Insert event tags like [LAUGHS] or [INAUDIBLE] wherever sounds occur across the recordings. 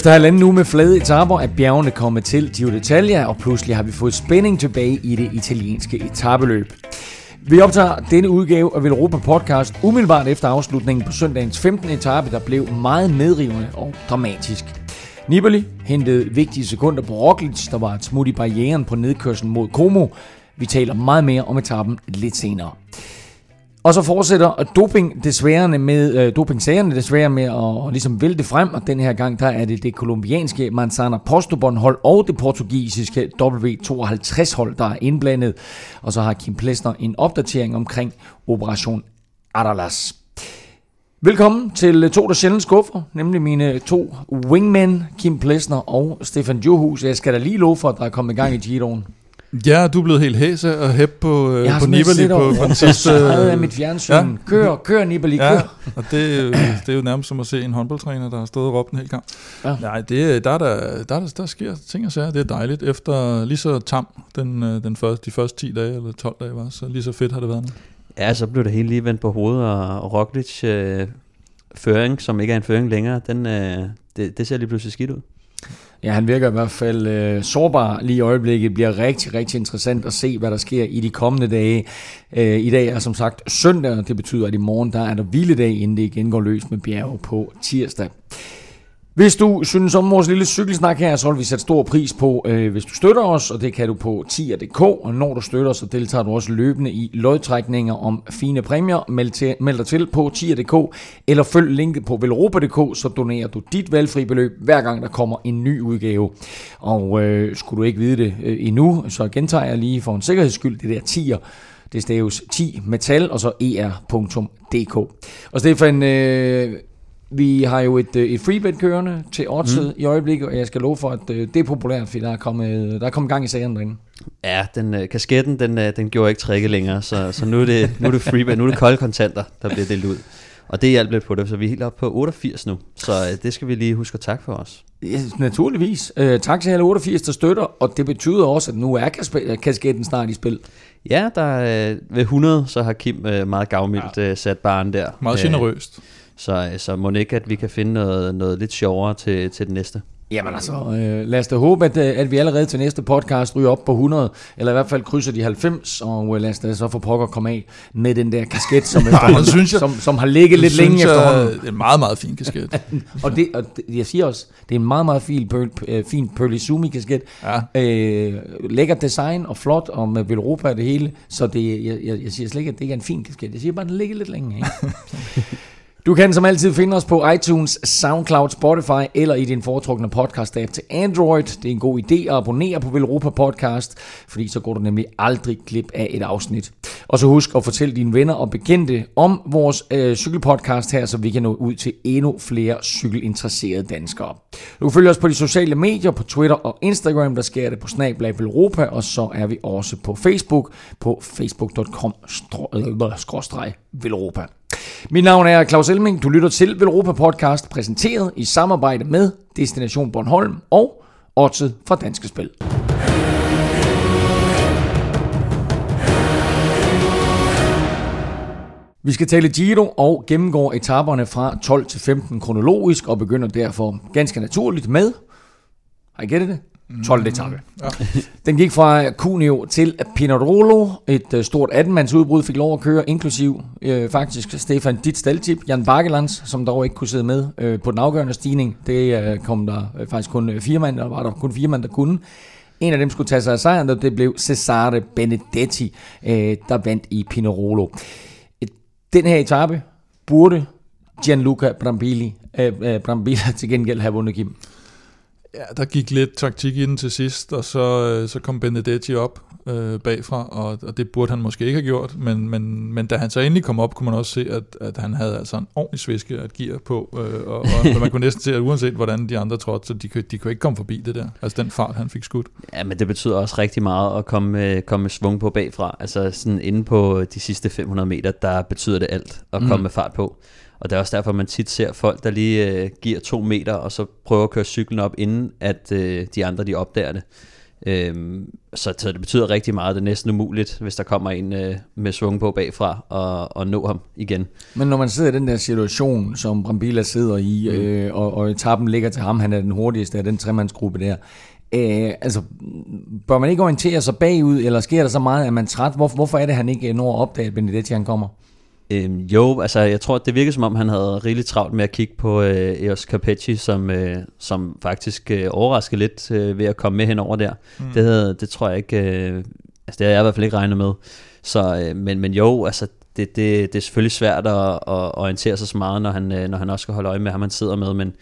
Efter halvanden uge med flade etaper er bjergene kommet til Giro d'Italia, og pludselig har vi fået spænding tilbage i det italienske etabeløb. Vi optager denne udgave af Velropa Podcast umiddelbart efter afslutningen på søndagens 15. etape, der blev meget medrivende og dramatisk. Nibali hentede vigtige sekunder på Roglic, der var et smut i barrieren på nedkørslen mod Como. Vi taler meget mere om etappen lidt senere. Og så fortsætter doping desværre med, øh, dopingsagerne desværre med at, at ligesom vælte frem, og den her gang der er det det kolumbianske Manzana Postobon hold og det portugisiske W52 hold, der er indblandet. Og så har Kim Plesner en opdatering omkring Operation Adalas. Velkommen til øh, to, der sjældent skuffer, nemlig mine to wingmen, Kim Plesner og Stefan Johus. Jeg skal da lige love for, at der er kommet i gang i Giroen. Ja, du er blevet helt hæse og hæb på, øh, Jeg har på Nibali på, på den sidste... af mit fjernsyn. Ja. Kør, kør Nibali, Ja, kør. og det, er jo- det er jo nærmest som at se en håndboldtræner, der har stået og råbt en hel kamp. Ja. Nej, det, der, er der, der, er der, der sker ting og sager. Det er dejligt. Efter lige så tam den, øh, den første, de første 10 dage eller 12 dage var, så lige så fedt har det været nu. Ja, så blev det hele lige vendt på hovedet, og Roglic øh, føring, som ikke er en føring længere, den, øh, det, det ser lige pludselig skidt ud. Ja, han virker i hvert fald øh, sårbar lige i øjeblikket. Det bliver rigtig, rigtig interessant at se, hvad der sker i de kommende dage. Øh, I dag er som sagt søndag, og det betyder, at i morgen der er der hviledag, inden det igen går løs med bjerge på tirsdag. Hvis du synes om vores lille cykelsnak her, så vil vi sætte stor pris på, øh, hvis du støtter os, og det kan du på tier.dk, og når du støtter, så deltager du også løbende i lodtrækninger om fine præmier. Meld, til, meld dig til på tier.dk, eller følg linket på velropa.dk, så donerer du dit valgfri beløb, hver gang der kommer en ny udgave. Og øh, skulle du ikke vide det øh, endnu, så gentager jeg lige for en sikkerheds skyld, det der tier, det staves 10 metal, og så er.dk. Og Stefan, øh, vi har jo et, øh, et freebet kørende til oddset mm. i øjeblikket, og jeg skal love for, at øh, det er populært, fordi der er kommet, der er kommet gang i sagerne derinde. Ja, den, øh, kasketten, den, øh, den gjorde ikke tricket længere, så, så nu er det, nu er det free, nu er det kolde kontanter, der bliver delt ud. Og det hjalp lidt på det, så vi er helt oppe på 88 nu. Så øh, det skal vi lige huske at takke for os. Ja, naturligvis. Øh, tak til alle 88, der støtter, og det betyder også, at nu er kaspe- kasketten snart i spil. Ja, der er, øh, ved 100, så har Kim øh, meget gavmildt øh, sat baren der. Meget Øh, generøst. Så, øh, så må ikke, at vi kan finde noget, noget lidt sjovere til, til den næste. Jamen altså, øh, lad os da håbe, at, øh, at vi allerede til næste podcast ryger op på 100, eller i hvert fald krydser de 90, og øh, lad os da så få pokker komme af med den der kasket, som, [LAUGHS] efterhånden, synes jeg- som, som har ligget lidt Det længe jeg efterhånden. er en meget, meget fin kasket. [LAUGHS] Og, det, og det, jeg siger også, det er en meget, meget fin, pearl, øh, fin Pearly Sumi kasket. Ja. Øh, lækker design og flot, og med Velropa og det hele. Så det, jeg, jeg, jeg siger slet ikke, at det ikke er en fin kasket. Jeg siger bare, at den ligger lidt længe. Ikke? [LAUGHS] Du kan som altid finde os på iTunes, SoundCloud, Spotify eller i din foretrukne podcast-app til Android. Det er en god idé at abonnere på Velropa Podcast, fordi så går du nemlig aldrig glip af et afsnit. Og så husk at fortælle dine venner og bekendte om vores øh, cykelpodcast her, så vi kan nå ud til endnu flere cykelinteresserede danskere. Du kan følge os på de sociale medier, på Twitter og Instagram, der sker det på Snablag Velropa, og så er vi også på Facebook på facebook.com øh, Velropa. Mit navn er Claus Elming. Du lytter til Velropa Podcast, præsenteret i samarbejde med Destination Bornholm og Odset fra Danske Spil. Vi skal tale Giro og gennemgår etaperne fra 12 til 15 kronologisk og begynder derfor ganske naturligt med, har I gættet det? 12. etape. Ja. Den gik fra Cuneo til Pinarolo. Et øh, stort 18-mands udbrud fik lov at køre, inklusiv øh, faktisk Stefan dit staldtip, Jan Bakkelands, som dog ikke kunne sidde med øh, på den afgørende stigning. Det øh, kom der øh, faktisk kun øh, fire mand, der var der kun fire mand, der kunne. En af dem skulle tage sig af sejren, og det blev Cesare Benedetti, øh, der vandt i Pinarolo. Et- Den her etape burde Gianluca Brambili, øh, øh, Brambilla til gengæld have vundet Kim. Ja, der gik lidt taktik i den til sidst, og så, øh, så kom Benedetti op øh, bagfra, og, og det burde han måske ikke have gjort, men, men, men da han så endelig kom op, kunne man også se, at, at han havde altså en ordentlig sviske at give på, øh, og, og man kunne næsten se, at uanset hvordan de andre trådte, så de, de kunne ikke komme forbi det der, altså den fart, han fik skudt. Ja, men det betyder også rigtig meget at komme, komme med svung på bagfra, altså sådan inde på de sidste 500 meter, der betyder det alt at komme mm. med fart på. Og det er også derfor, man tit ser folk, der lige øh, giver to meter, og så prøver at køre cyklen op, inden at øh, de andre de opdager det. Øhm, så, så det betyder rigtig meget. Det er næsten umuligt, hvis der kommer en øh, med svung på bagfra og, og nå ham igen. Men når man sidder i den der situation, som Brambilla sidder i, mm. øh, og, og etappen ligger til ham, han er den hurtigste af den tremandsgruppe der, Øh, altså, bør man ikke orientere sig bagud, eller sker der så meget, at man er træt? Hvor, hvorfor er det, han ikke når at opdage, at Benedetti han kommer? Øhm, jo, altså jeg tror, det virker som om, han havde rigeligt travlt med at kigge på øh, Eos Capecci, som, øh, som faktisk øh, overraskede lidt øh, ved at komme med henover der. Mm. Det, havde, det tror jeg ikke, øh, altså det havde jeg i hvert fald ikke regnet med. Så, øh, men, men jo, altså det, det, det er selvfølgelig svært at, at orientere sig så meget, når han, øh, når han også skal holde øje med ham, han sidder med, men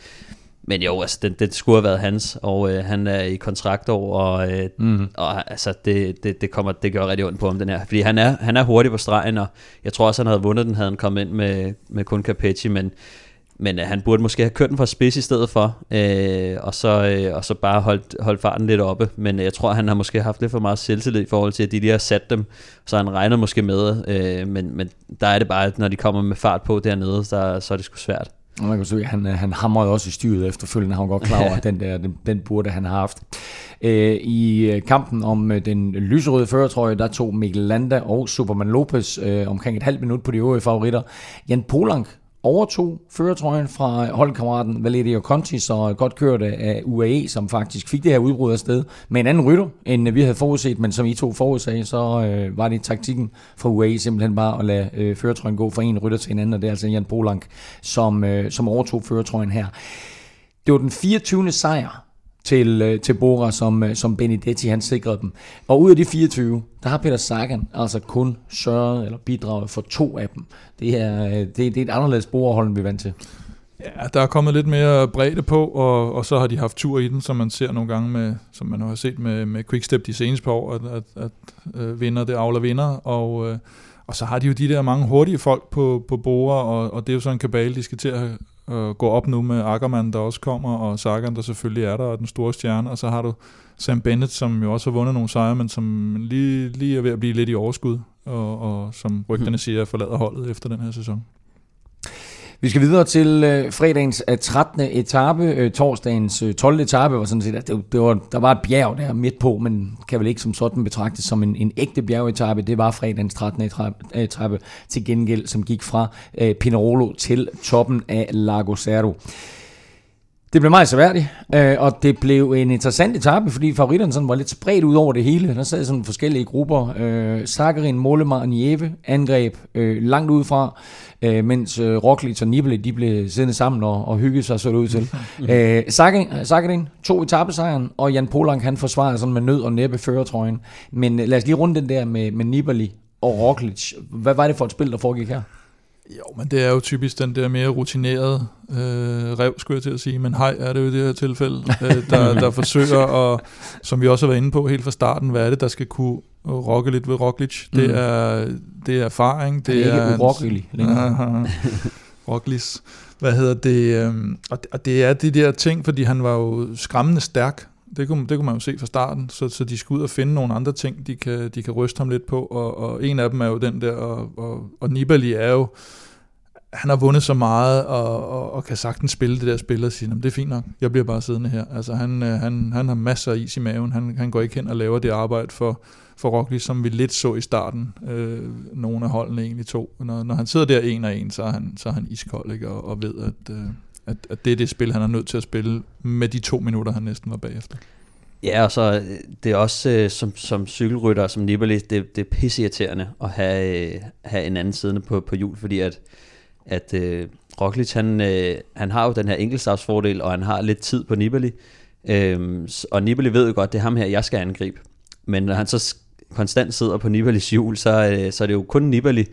men jo, altså, det, det skulle have været hans, og øh, han er i kontraktår, og, øh, mm. og altså, det, det, det, kommer, det gør rigtig ondt på ham, den her. Fordi han er, han er hurtig på stregen, og jeg tror også, han havde vundet den, havde han kommet ind med, med kun Capecci, men, men øh, han burde måske have kørt den fra spids i stedet for, øh, og, så, øh, og så bare holdt, holdt farten lidt oppe. Men jeg tror, han har måske haft lidt for meget selvtillid i forhold til, at de lige har sat dem, så han regner måske med, øh, men, men der er det bare, at når de kommer med fart på dernede, der, så er det sgu svært. Man kan se, han, han hamrede også i styret efterfølgende. Han var godt klar over, [LAUGHS] at den, der, den, den burde han have haft. Øh, I øh, kampen om øh, den lyserøde føretrøje, der tog Mikkel Landa og Superman Lopez øh, omkring et halvt minut på de øvrige favoritter. Jan Polank overtog føretrøjen fra holdkammeraten Valerio Conti, så godt kørt af UAE, som faktisk fik det her udbrud af sted med en anden rytter, end vi havde forudset, men som I to forudsagde, så øh, var det taktikken fra UAE simpelthen bare at lade øh, føretrøjen gå fra en rytter til en anden, og det er altså Jan Polank, som, øh, som overtog føretrøjen her. Det var den 24. sejr til, øh, til Bora, som, øh, som Benedetti han sikrede dem. Og ud af de 24, der har Peter Sagan altså kun sørget eller bidraget for to af dem. Det er, øh, det, det er et anderledes Bora-hold, end vi er vant til. Ja, der er kommet lidt mere bredde på, og, og så har de haft tur i den, som man ser nogle gange med, som man har set med, med Quickstep de seneste par år, at, at, at øh, vinder det avler vinder, og, øh, og så har de jo de der mange hurtige folk på, på borer, og, og det er jo sådan en kabale, de skal til at øh, gå op nu med Ackermann, der også kommer, og Sagan, der selvfølgelig er der, og den store stjerne, og så har du Sam Bennett, som jo også har vundet nogle sejre, men som lige, lige er ved at blive lidt i overskud, og, og som rygterne mhm. siger, forlader holdet efter den her sæson. Vi skal videre til øh, fredagens øh, 13. etape. Øh, torsdagens øh, 12. etape var sådan set, at det, det var, der var et bjerg der midt på, men kan vel ikke som sådan betragtes som en, en ægte bjergetape. Det var fredagens 13. etape til gengæld, som gik fra øh, Pinerolo til toppen af Lago Cerro. Det blev meget seværdigt, øh, og det blev en interessant etape, fordi favoritterne sådan var lidt spredt ud over det hele. Der sad sådan forskellige grupper. Øh, Sakarin, Mollema og Nieve angreb øh, langt udefra, øh, mens øh, Roglic og Nibali de blev siddende sammen og, og hyggede sig så ud til. [LAUGHS] øh, Sakarin to etappesejren, og Jan Polank han forsvarede sådan med nød og næppe føretrøjen. Men øh, lad os lige runde den der med, med Nibali og Roglic. Hvad var det for et spil, der foregik her? Jo, men det er jo typisk den der mere rutinerede øh, rev, skulle jeg til at sige, men hej er det jo i det her tilfælde, øh, der, [LAUGHS] der forsøger at, som vi også har været inde på helt fra starten, hvad er det, der skal kunne rokke lidt ved Roglic? Det, mm. er, det er erfaring. Det, det er, ikke urokkelig længere. Roglic. Hvad hedder det? Øh, og, og det er de der ting, fordi han var jo skræmmende stærk. Det kunne, det kunne man jo se fra starten, så, så de skal ud og finde nogle andre ting, de kan, de kan ryste ham lidt på, og, og en af dem er jo den der, og, og, og Nibali er jo, han har vundet så meget, og, og, og kan sagtens spille det der spil og sige, det er fint nok, jeg bliver bare siddende her. Altså han, øh, han, han har masser af is i maven, han, han går ikke hen og laver det arbejde for, for Roglic, som vi lidt så i starten, øh, nogle af holdene egentlig to. Når, når han sidder der en og en, så er han, så er han iskold, ikke? Og, og ved, at, øh, at, at det er det spil, han er nødt til at spille med de to minutter, han næsten var bagefter. Ja, og så øh, det er også øh, som, som cykelrytter, som Nibali, det, det er pisseirriterende at have, øh, have en anden siddende på, på hjul, fordi at at øh, Roglic, han, øh, han har jo den her enkeltstartsfordel, og han har lidt tid på Nibali. Øh, og Nibali ved jo godt, det er ham her, jeg skal angribe. Men når han så konstant sidder på Nibalis hjul, så, øh, så er det jo kun Nibali,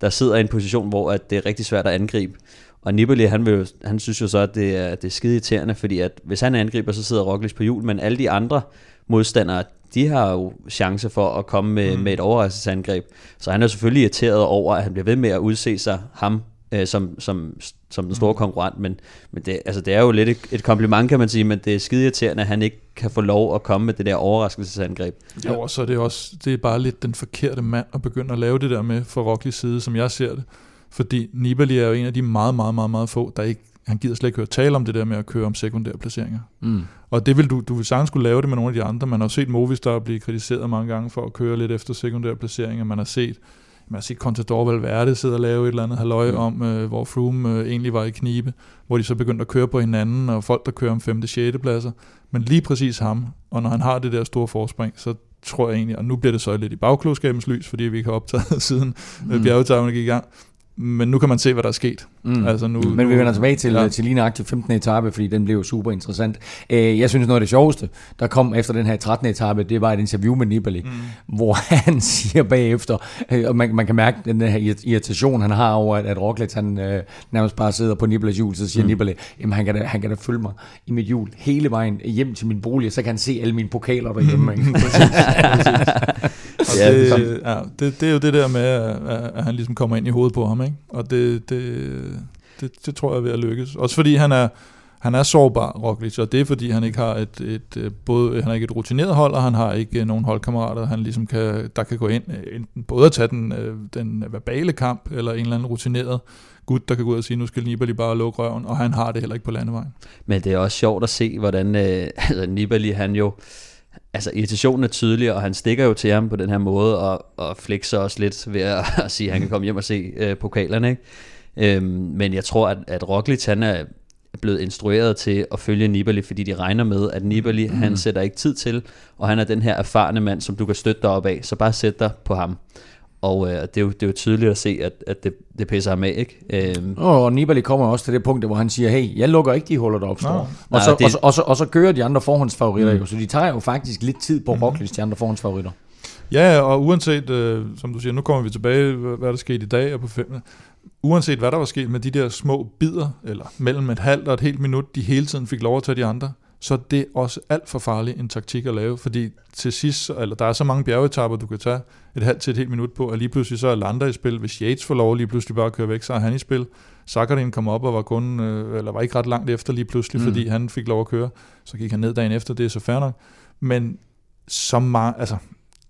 der sidder i en position, hvor at det er rigtig svært at angribe. Og Nibali, han, vil jo, han synes jo så, at det er, det er skide irriterende, fordi at hvis han angriber, så sidder Roglic på hjul, men alle de andre modstandere, de har jo chance for at komme med, mm. med et overraskelsesangreb. Så han er selvfølgelig irriteret over, at han bliver ved med at udse sig ham øh, som, som, som den store mm. konkurrent, men, men det, altså, det er jo lidt et, et kompliment, kan man sige, men det er skide irriterende, at han ikke kan få lov at komme med det der overraskelsesangreb. Jo, og så er det også, det er bare lidt den forkerte mand at begynde at lave det der med for Rockleys side, som jeg ser det. Fordi Nibali er jo en af de meget, meget, meget, meget få, der ikke han gider slet ikke høre tale om det der med at køre om sekundære placeringer. Mm. Og det vil du, du vil sagtens skulle lave det med nogle af de andre. Man har jo set Movistar blive kritiseret mange gange for at køre lidt efter sekundære placeringer. Man har set man har set Contador Valverde sidde og lave et eller andet halvøje mm. om, øh, hvor Froome øh, egentlig var i knibe, hvor de så begyndte at køre på hinanden, og folk, der kører om 5. 6. pladser. Men lige præcis ham, og når han har det der store forspring, så tror jeg egentlig, og nu bliver det så lidt i bagklogskabens lys, fordi vi ikke har optaget [LAUGHS] siden mm. bjergetagerne gik i gang, men nu kan man se, hvad der er sket. Mm. Altså nu, men vi vender tilbage til, ja. til lige nøjagtigt 15. etape, fordi den blev super interessant. Øh, jeg synes, noget af det sjoveste, der kom efter den her 13. etape, det var et interview med Nibali, mm. hvor [LAUGHS] han siger bagefter, øh, og man, man kan mærke den her irritation, han har over, at, at Roglic, han øh, nærmest bare sidder på Nibalis hjul, så siger mm. Nibali, jamen han kan, da, han kan da følge mig i mit hjul hele vejen hjem til min bolig, så kan han se alle mine pokaler derhjemme. [LAUGHS] Mm. [LAUGHS] præcis, præcis. Ja, det, ja, det, det er jo det der med, at, at han ligesom kommer ind i hovedet på ham, ikke? og det, det, det, det tror jeg er ved at lykkes. Også fordi han er, han er sårbar, Roglic, og det er fordi, han ikke har et, et, øh, både, han har ikke et rutineret hold, og han har ikke nogen holdkammerater, han ligesom kan, der kan gå ind, øh, enten både at tage den, øh, den verbale kamp, eller en eller anden rutineret gut, der kan gå ud og sige, nu skal Nibali bare lukke røven, og han har det heller ikke på landevejen. Men det er også sjovt at se, hvordan øh, [LAUGHS] altså Nibali, han jo, altså irritationen er tydelig, og han stikker jo til ham på den her måde, og, og flexer også lidt ved at, [LAUGHS] at sige, at han kan komme hjem og se øh, pokalerne. Ikke? Øhm, men jeg tror, at, at Roglic, han er blevet instrueret til at følge Nibali, fordi de regner med, at Nibali, mm. han sætter ikke tid til, og han er den her erfarne mand, som du kan støtte dig op af, så bare sæt dig på ham. Og øh, det, er jo, det er jo tydeligt at se, at, at det, det pisser ham af, ikke? Øhm. Og Nibali kommer også til det punkt, hvor han siger, hey, jeg lukker ikke de huller, der opstår. Og, Nej, så, det... og, så, og, så, og så kører de andre forhåndsfavoritter mm. jo, så de tager jo faktisk lidt tid på mm. Roglic, de andre forhåndsfavoritter. Ja, og uanset, øh, som du siger, nu kommer vi tilbage, hvad der skete i dag og på fem. Uanset hvad der var sket med de der små bidder, eller mellem et halvt og et helt minut, de hele tiden fik lov at tage de andre, så er det også alt for farligt en taktik at lave, fordi til sidst, eller der er så mange bjergetapper, du kan tage et halvt til et helt minut på, og lige pludselig så er Lander i spil. Hvis Yates får lov lige pludselig bare at køre væk, så er han i spil. Sakharin kom op og var kun, øh, eller var ikke ret langt efter lige pludselig, mm. fordi han fik lov at køre. Så gik han ned dagen efter, det er så fair nok. Men så meget, altså,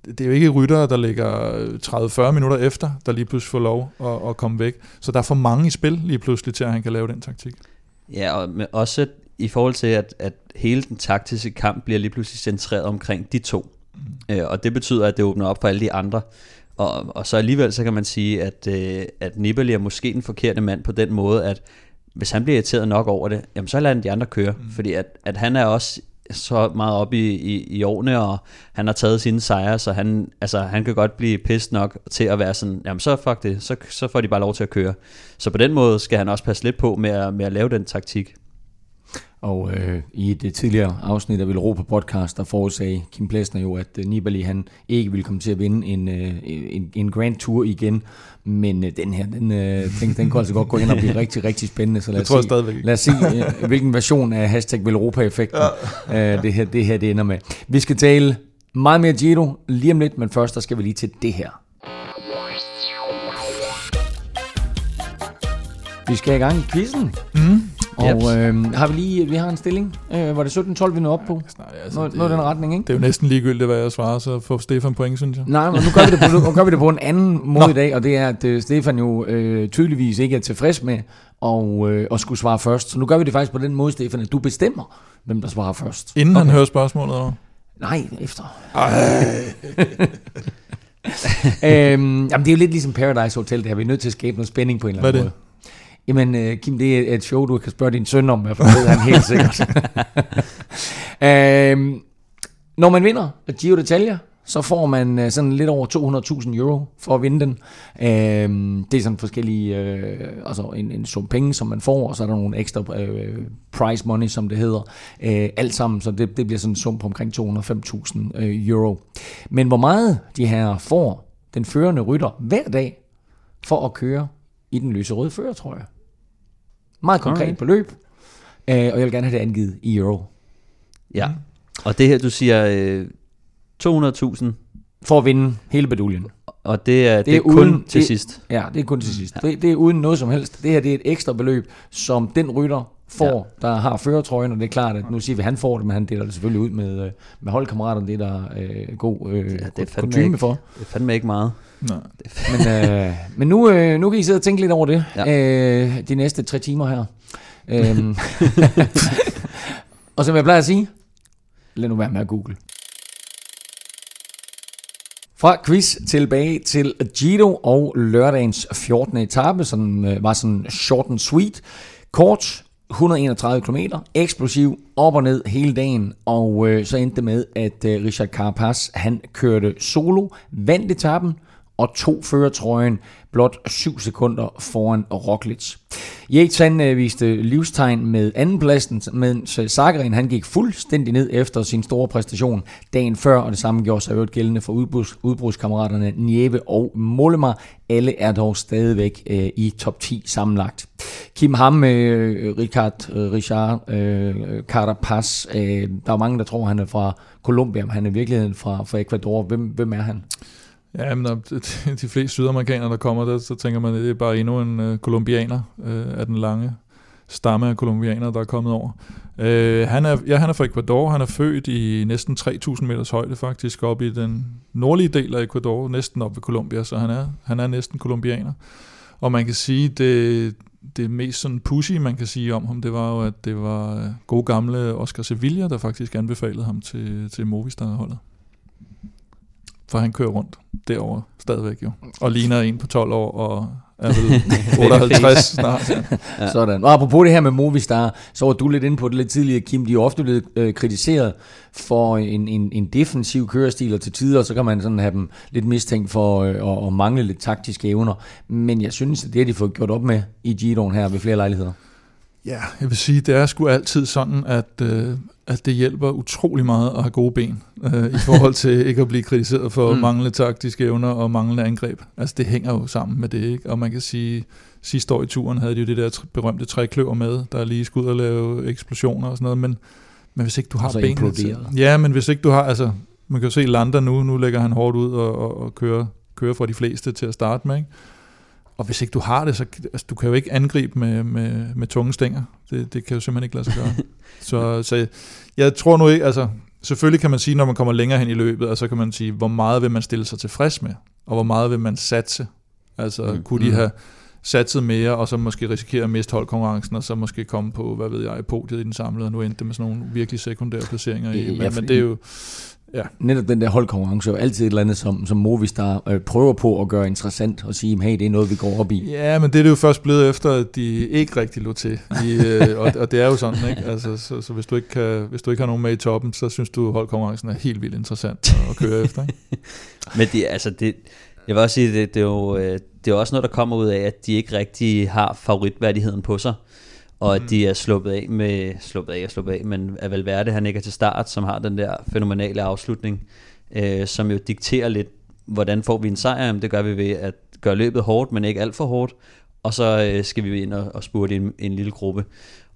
det er jo ikke ryttere, der ligger 30-40 minutter efter, der lige pludselig får lov at, at komme væk. Så der er for mange i spil lige pludselig til, at han kan lave den taktik. Ja, og også i forhold til, at, at hele den taktiske kamp bliver lige pludselig centreret omkring de to. Mm. Øh, og det betyder, at det åbner op for alle de andre. Og, og så alligevel så kan man sige, at, øh, at Nibali er måske den forkerte mand på den måde, at hvis han bliver irriteret nok over det, jamen så lader han de andre køre. Mm. Fordi at, at han er også så meget op i, i, i årene, og han har taget sine sejre, så han, altså, han kan godt blive pissed nok til at være sådan, jamen så fuck det, så, så får de bare lov til at køre. Så på den måde skal han også passe lidt på med at, med at lave den taktik. Og øh, i det tidligere afsnit af Velropa podcast, der forudsagde Kim Plesner jo, at øh, Nibali han ikke ville komme til at vinde en, øh, en, en Grand Tour igen. Men øh, den her, den, øh, den, den kan altså godt gå ind og blive [LAUGHS] rigtig, rigtig spændende. Så lad os, se, lad os se, øh, hvilken version af hashtag Velropa-effekten ja. øh, det, her, det her det ender med. Vi skal tale meget mere Giro lige om lidt, men først der skal vi lige til det her. Vi skal i gang i quizzen. Mm. Og øh, har vi lige, vi har en stilling, øh, var det 17-12, vi nåede op på? Ja, altså, noget, det, noget den retning, ikke? Det er jo næsten ligegyldigt, hvad jeg svarer, så får Stefan point, synes jeg. Nej, men nu gør vi det på, [LAUGHS] nu gør vi det på en anden måde Nå. i dag, og det er, at uh, Stefan jo øh, tydeligvis ikke er tilfreds med og, øh, at skulle svare først. Så nu gør vi det faktisk på den måde, Stefan, at du bestemmer, hvem der svarer først. Inden okay. han hører spørgsmålet, eller? Nej, efter. [LAUGHS] øhm, jamen, det er jo lidt ligesom Paradise Hotel, det her. Vi er nødt til at skabe noget spænding på en eller anden måde. Jamen, uh, Kim, det er et show, du kan spørge din søn om, for det han helt sikkert. uh, [LAUGHS] når man vinder Giro d'Italia, så får man uh, sådan lidt over 200.000 euro for at vinde den. Uh, det er sådan forskellige, uh, altså en, en sum penge, som man får, og så er der nogle ekstra uh, prize money, som det hedder. Uh, alt sammen, så det, det bliver sådan en sum på omkring 205.000 uh, euro. Men hvor meget de her får den førende rytter hver dag for at køre i den lyserøde fører, tror jeg. Meget konkret okay. beløb. Øh, og jeg vil gerne have det angivet i euro. Ja. Og det her, du siger, øh, 200.000, For at vinde hele beduljen. og det er, det, Det det er er kun uden- til det- sidst. Ja, det er kun til sidst. Det, det er uden noget som helst. Det her det er et ekstra beløb, som den rytter får, ja. der har førertrøjen, og det er klart, at nu siger vi, at han får det, men han deler det selvfølgelig ud med, øh, med holdkammeraterne. Det er der øh, god øh, det er ja, kutume ikke- for. Det er fandme ikke meget. Nej. Men, øh, men nu, øh, nu kan I sidde og tænke lidt over det ja. Øh, de næste tre timer her. Øhm, [LAUGHS] og som jeg plejer at sige, lad nu være med at google. Fra quiz tilbage til Gito og lørdagens 14. etape, som øh, var sådan short and sweet. Kort, 131 km, eksplosiv, op og ned hele dagen, og øh, så endte det med, at øh, Richard Carapaz, han kørte solo, vandt etappen, og tog førertrøjen blot 7 sekunder foran Roglic. Yates han øh, viste livstegn med andenpladsen, mens øh, han gik fuldstændig ned efter sin store præstation dagen før, og det samme gjorde sig øvrigt gældende for udbruds, udbrudskammeraterne Nieve og Mollema. Alle er dog stadigvæk øh, i top 10 sammenlagt. Kim Ham, øh, Richard, øh, Richard øh, Carapaz, øh, der er mange, der tror, han er fra Colombia, men han er i virkeligheden fra, fra Ecuador. Hvem, hvem er han? Ja, men når de [LAUGHS] de fleste sydamerikanere, der kommer der, så tænker man, at det er bare endnu en øh, kolumbianer øh, af den lange stamme af kolumbianere, der er kommet over. Øh, han, er, ja, han er fra Ecuador. Han er født i næsten 3.000 meters højde faktisk, op i den nordlige del af Ecuador, næsten op ved Colombia, så han er, han er næsten kolumbianer. Og man kan sige, det, det mest sådan pushy, man kan sige om ham, det var jo, at det var øh, gode gamle Oscar Sevilla, der faktisk anbefalede ham til, til Movistar-holdet. For han kører rundt derovre stadigvæk jo. Og ligner en på 12 år, og er vel [LAUGHS] 58 [LAUGHS] snart. Ja. [LAUGHS] Ja. Sådan. Og apropos det her med Movistar, så var du lidt inde på det lidt tidligere, Kim. De er ofte blevet øh, kritiseret for en, en, en defensiv kørestil, og til tider, så kan man sådan have dem lidt mistænkt for øh, at, at mangle lidt taktiske evner. Men jeg synes, at det har de fået gjort op med i Giroen her ved flere lejligheder. ja, jeg vil sige, det er sgu altid sådan, at, øh, at det hjælper utrolig meget at have gode ben, øh, i forhold [LAUGHS] til ikke at blive kritiseret for Mm. manglende taktiske evner og manglende angreb. Altså det hænger jo sammen med det, ikke? Og man kan sige, sidste år i turen havde de jo det der berømte trækløver med, der lige skulle ud og lave eksplosioner og sådan noget, men, men hvis ikke du har Og så benene til... Ja, men hvis ikke du har, altså, man kan jo se Landa nu, nu lægger han hårdt ud og, og, og kører, kører fra de fleste til at starte med, ikke? Og hvis ikke du har det, så altså, du kan jo ikke angribe med, med, med tunge stænger. Det, det kan jo simpelthen ikke lade sig gøre. [LAUGHS] så, så jeg tror nu ikke, altså selvfølgelig kan man sige, når man kommer længere hen i løbet, og så kan man sige, hvor meget vil man stille sig tilfreds med, og hvor meget vil man satse. Altså Mm, kunne de mm. have satset mere, og så måske risikere at miste holdkonkurrencen, og så måske komme på, hvad ved jeg, podiet i den samlede, og nu endte det med sådan nogle virkelig sekundære placeringer i. Ja, Men, fordi- men det er jo, Netop den der holdkonkurrence er jo altid et eller andet, som, som Movistar øh, prøver på at gøre interessant og sige, hey, det er noget, vi går op i. Ja, men det er det jo først blevet efter, at de ikke rigtig lå til. I, øh, og, og det er jo sådan, ikke? Altså, så, så hvis, du ikke kan, hvis du ikke har nogen med i toppen, så synes du, holdkonkurrencen er helt vildt interessant at køre efter. Ikke? [LAUGHS] Men det, altså det, jeg vil også sige, det, det, er jo, øh, det er jo også noget, der kommer ud af, at de ikke rigtig har favoritværdigheden på sig. Og at Mm. de er sluppet af med, sluppet af og sluppet af, men at Valverde han ikke er til start, som har den der fænomenale afslutning, øh, som jo dikterer lidt, hvordan får vi en sejr? Jamen, det gør vi ved at gøre løbet hårdt, men ikke alt for hårdt, og så øh, skal vi ind og, og spurte en, en lille gruppe.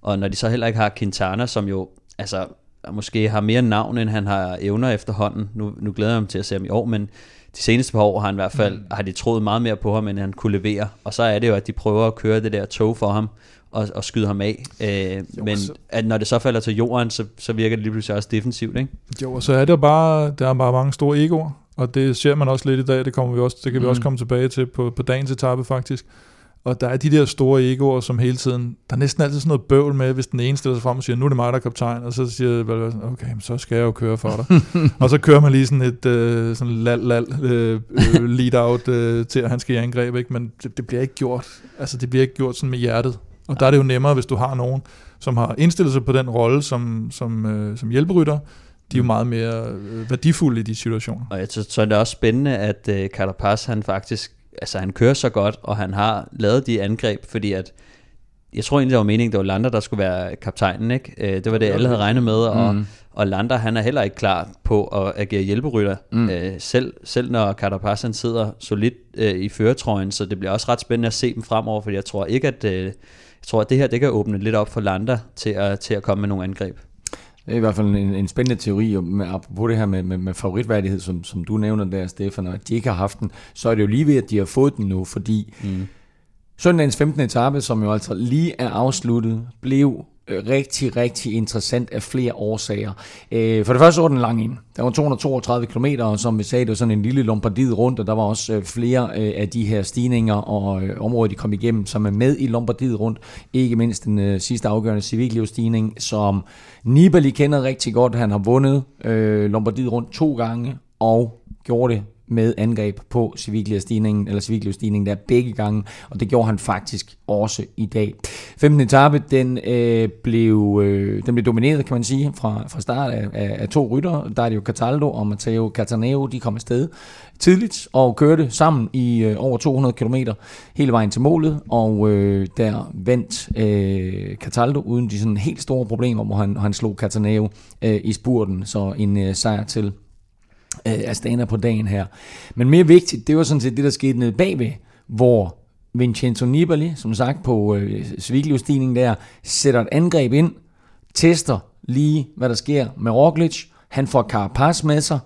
Og når de så heller ikke har Quintana, som jo altså, måske har mere navn, end han har evner efterhånden, nu, nu glæder jeg mig til at se ham i år, men de seneste par år har han i hvert fald, mm. har de troet meget mere på ham, end han kunne levere. Og så er det jo, at de prøver at køre det der tog for ham, og, og skyde ham af. Øh, Jo, men så- at når det så falder til jorden, så, så virker det lige pludselig også defensivt, ikke? Jo, og så er det jo bare, der er bare mange store egoer, og det ser man også lidt i dag, det, kommer vi også, det kan vi Mm. også komme tilbage til på, på dagens etape faktisk. Og der er de der store egoer, som hele tiden, der er næsten altid sådan noget bøvl med, hvis den ene stiller sig frem og siger, nu er det mig, der er kaptajn, og så siger Valverde, okay, så skal jeg jo køre for dig. [LAUGHS] og så kører man lige sådan et øh, sådan lal, lal, øh, øh, lead-out øh, til, at han skal i angreb, ikke? men det, det, bliver ikke gjort, altså det bliver ikke gjort sådan med hjertet. Og der er det jo nemmere, hvis du har nogen, som har indstillet sig på den rolle som, som, øh, som hjælperytter, de er jo meget mere øh, værdifulde i de situationer. Og jeg synes, så er det også spændende, at øh, Carapaz, han faktisk, altså han kører så godt, og han har lavet de angreb, fordi at, jeg tror egentlig, det var meningen, det var Lander, der skulle være kaptajnen, ikke? Øh, det var det, alle havde regnet med, og, Mm. og Lander, han er heller ikke klar på at agere hjælperytter, Mm. mm. øh, selv, selv når Carapaz, han sidder solidt øh, i føretrøjen, så det bliver også ret spændende at se dem fremover, fordi jeg tror ikke, at, øh, jeg tror, at det her, det kan åbne lidt op for Lander til at, til at komme med nogle angreb. Det er i hvert fald en, en spændende teori, og med, apropos det her med, med, med favoritværdighed, som, som du nævner der, Stefan, og at de ikke har haft den, så er det jo lige ved, at de har fået den nu, fordi mm. søndagens 15. etape, som jo altså lige er afsluttet, blev rigtig, rigtig interessant af flere årsager. Øh, for det første var den lang ind. Der var 232 km, og som vi sagde, det var sådan en lille Lombardiet rundt, og der var også øh, flere øh, af de her stigninger og øh, områder, de kom igennem, som er med i Lombardiet rundt. Ikke mindst den sidste afgørende civiklivsstigning, som Nibali kender rigtig godt. Han har vundet Lombardiet rundt to gange, og gjorde det med angreb på stigningen eller civiklivsstigningen der begge gange, og det gjorde han faktisk også i dag. 15. etape, den, øh, blev, øh, den blev domineret, kan man sige, fra, fra start af, af, af to rytter. Der er det jo Cataldo og Matteo Cataneo, de kom afsted tidligt og kørte sammen i øh, over 200 km hele vejen til målet, og øh, der vandt øh, Cataldo uden de sådan helt store problemer, hvor han, han slog Cataneo øh, i spurten, så en øh, sejr til øh, Astana på dagen her. Men mere vigtigt, det var sådan set det, der skete nede bagved, hvor Vincenzo Nibali, som sagt på øh, Sviglivstigningen der, sætter et angreb ind, tester lige, hvad der sker med Roglic. Han får Carapaz med sig.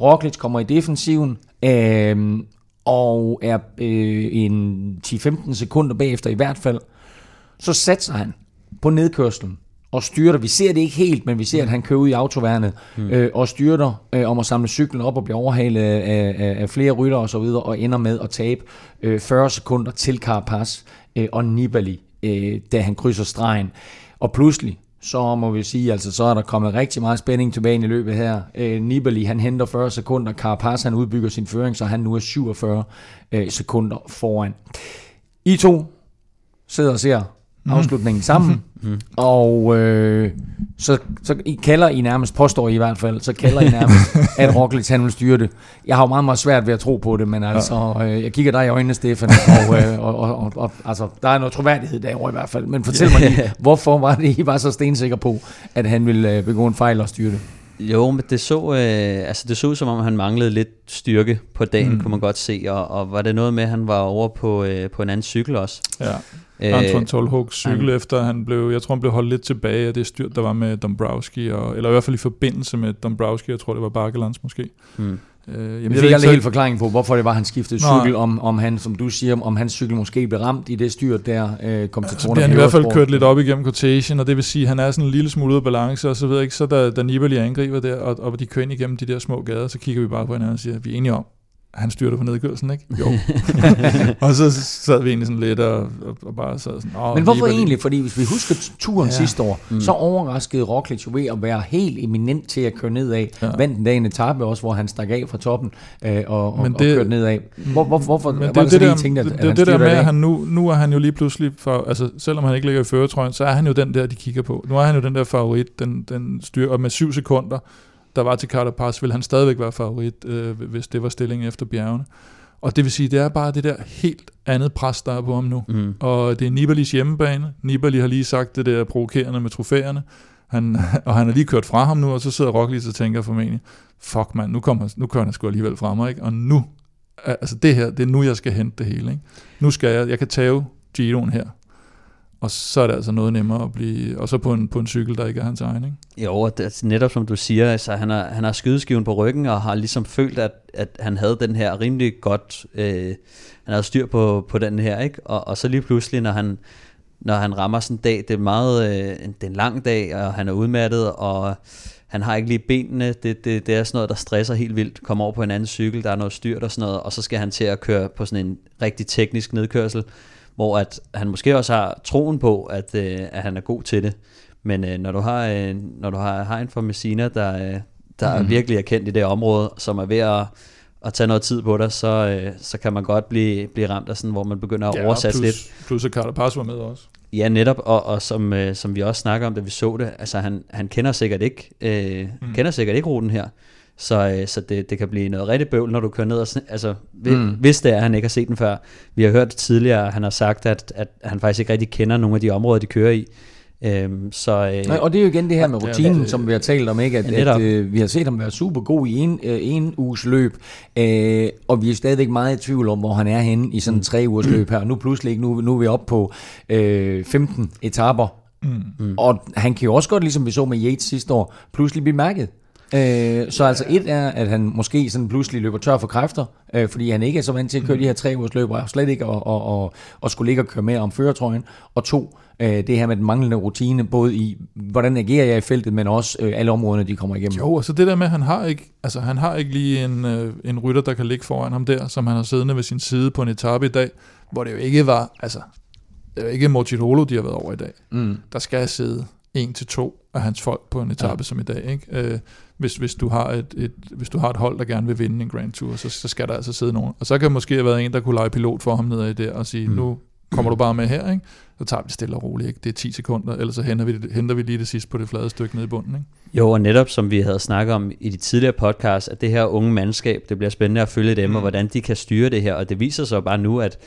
Roglic kommer i defensiven, øh, og er øh, en 10-15 sekunder bagefter i hvert fald. Så satser han på nedkørslen og styrter. Vi ser det ikke helt, men vi ser, at han kører ud i autoværnet mm. øh, og styrter øh, om at samle cyklen op og blive overhalet af, af, af flere rytter og så videre, og ender med at tabe øh, 40 sekunder til Carapaz øh, og Nibali, øh, da han krydser stregen. Og pludselig, så må vi sige, altså så er der kommet rigtig meget spænding tilbage i løbet her. Øh, Nibali, han henter 40 sekunder, Carapaz, han udbygger sin føring, så han nu er 47 øh, sekunder foran. I to sidder og ser mm. Afslutningen sammen. Mm. Og øh, så, så I kalder I nærmest, påstår I i hvert fald, så kalder I nærmest, [LAUGHS] at Roglic han vil styre det. Jeg har jo meget, meget svært ved at tro på det, men altså, øh, jeg kigger dig i øjnene, Stefan, og, øh, og, og, og, og altså, der er noget troværdighed derovre i hvert fald. Men fortæl mig lige, [LAUGHS] hvorfor var det, I var så stensikker på, at han ville øh, begå en fejl og styre det? Jo, men det så, øh, altså det så ud som om, han manglede lidt styrke på dagen, mm. kunne man godt se. Og, og var det noget med, at han var over på, øh, på en anden cykel også? Ja. Øh, Anton Tolhug cykel han, efter han blev, jeg tror han blev holdt lidt tilbage af det styrt, der var med Dombrowski, og, eller i hvert fald i forbindelse med Dombrowski, jeg tror det var Barkelands måske. Mm. Øh, jamen, vi fik aldrig helt forklaring på, hvorfor det var, han skiftede Nå. cykel, om, om han, som du siger, om hans cykel måske blev ramt i det styrt der, øh, kom til Trone. Han i hvert fald kørt lidt op igennem quotation, og det vil sige, at han er sådan en lille smule ude af balance, og så ved jeg ikke, så da, da Nibali angriber der, og, og de kører ind igennem de der små gader, så kigger vi bare på hinanden og siger, vi er enige om, han styrte på nedkørslen, ikke? Jo. [LAUGHS] og så sad vi egentlig sådan lidt og, og, og bare sad sådan... Men hvorfor egentlig? Fordi hvis vi husker turen ja. sidste år, mm. så overraskede Roglic jo ved at være helt eminent til at køre nedad. Ja. Vandt en dag en etape også, hvor han stak af fra toppen øh, og, men det, og kørte nedad. Hvor, hvor, hvorfor men det, var det, det, der, tænkte, at, det, at det, det der med, at han nu, nu er han jo lige pludselig... For, altså, selvom han ikke ligger i føretrøjen, så er han jo den der, de kigger på. Nu er han jo den der favorit, den, den styr, og med syv sekunder der var til Carter vil han stadigvæk være favorit, øh, hvis det var stillingen efter bjergene. Og det vil sige, det er bare det der helt andet pres, der er på ham nu. Mm. Og det er Nibalis hjemmebane. Nibali har lige sagt det der provokerende med trofæerne. Han, [LAUGHS] og han har lige kørt fra ham nu, og så sidder Roglic og tænker formentlig, fuck mand, nu, kommer, nu kører han sgu alligevel fra mig, ikke? og nu, altså det her, det er nu, jeg skal hente det hele. Ikke? Nu skal jeg, jeg kan tage Giroen her. Og så er det altså noget nemmere at blive, og så på en, på en cykel, der ikke er hans egen, ikke? Jo, det, altså, netop som du siger, altså, han, har, han har skydeskiven på ryggen, og har ligesom følt, at, at han havde den her rimelig godt, øh, han havde styr på, på den her, ikke? Og, og så lige pludselig, når han, når han rammer sådan en dag, det er meget, øh, det er en lang dag, og han er udmattet, og han har ikke lige benene, det, det, det er sådan noget, der stresser helt vildt, kommer over på en anden cykel, der er noget styrt og sådan noget, og så skal han til at køre på sådan en rigtig teknisk nedkørsel, hvor at han måske også har troen på, at, øh, at han er god til det. Men øh, når du har, øh, når du har, har en fra Messina, der, øh, der mm. virkelig er kendt i det område, som er ved at, at tage noget tid på dig, så, øh, så kan man godt blive, blive ramt af sådan, hvor man begynder at ja, oversætte plus, lidt. Plus at Carter Pass var med også. Ja, netop, og, og som, øh, som vi også snakker om, da vi så det, altså han, han kender sikkert ikke, øh, mm. kender sikkert ikke ruten her. Så, øh, så det, det kan blive noget rigtig bøvl, når du kører ned og altså, mm. hvis det er, at han ikke har set den før. Vi har hørt tidligere, at han har sagt, at, at han faktisk ikke rigtig kender nogle af de områder, de kører i. Øhm, så, øh, og det er jo igen det her med rutinen, ja, som vi har talt om, ikke? at, at øh, vi har set ham være super god i en, øh, en uges løb, øh, og vi er stadigvæk meget i tvivl om, hvor han er henne i sådan en tre ugers løb her. Nu pludselig, nu, nu er vi oppe på øh, 15 etaper Mm. Mm. Og han kan jo også godt, ligesom vi så med Yates sidste år, pludselig blive mærket. Øh, så altså et er, at han måske sådan pludselig løber tør for kræfter, øh, fordi han ikke er så vant til at køre mm. de her tre ugers løber, og slet ikke at, at, at, at skulle ligge og køre mere om føretrøjen. Og to, øh, det her med den manglende rutine, både i, hvordan agerer jeg i feltet, men også øh, alle områderne, de kommer igennem. Jo, altså det der med, at han har ikke, altså han har ikke lige en, øh, en rytter, der kan ligge foran ham der, som han har siddende ved sin side på en etape i dag, hvor det jo ikke var, altså det er jo ikke Mortirolo, de har været over i dag. Mm. Der skal sidde en til to af hans folk på en etape ja. som i dag. Ikke? Øh, hvis, hvis, du har et, et, hvis du har et hold, der gerne vil vinde en Grand Tour, så, så skal der altså sidde nogen. Og så kan måske have været en, der kunne lege pilot for ham nedad i der og sige, mm. nu kommer du bare med her, ikke? så tager vi det stille og roligt. Ikke? Det er 10 sekunder, ellers så henter vi, henter vi lige det sidste på det flade stykke nede i bunden. Ikke? Jo, og netop som vi havde snakket om i de tidligere podcasts, at det her unge mandskab, det bliver spændende at følge dem, mm. og hvordan de kan styre det her. Og det viser sig bare nu, at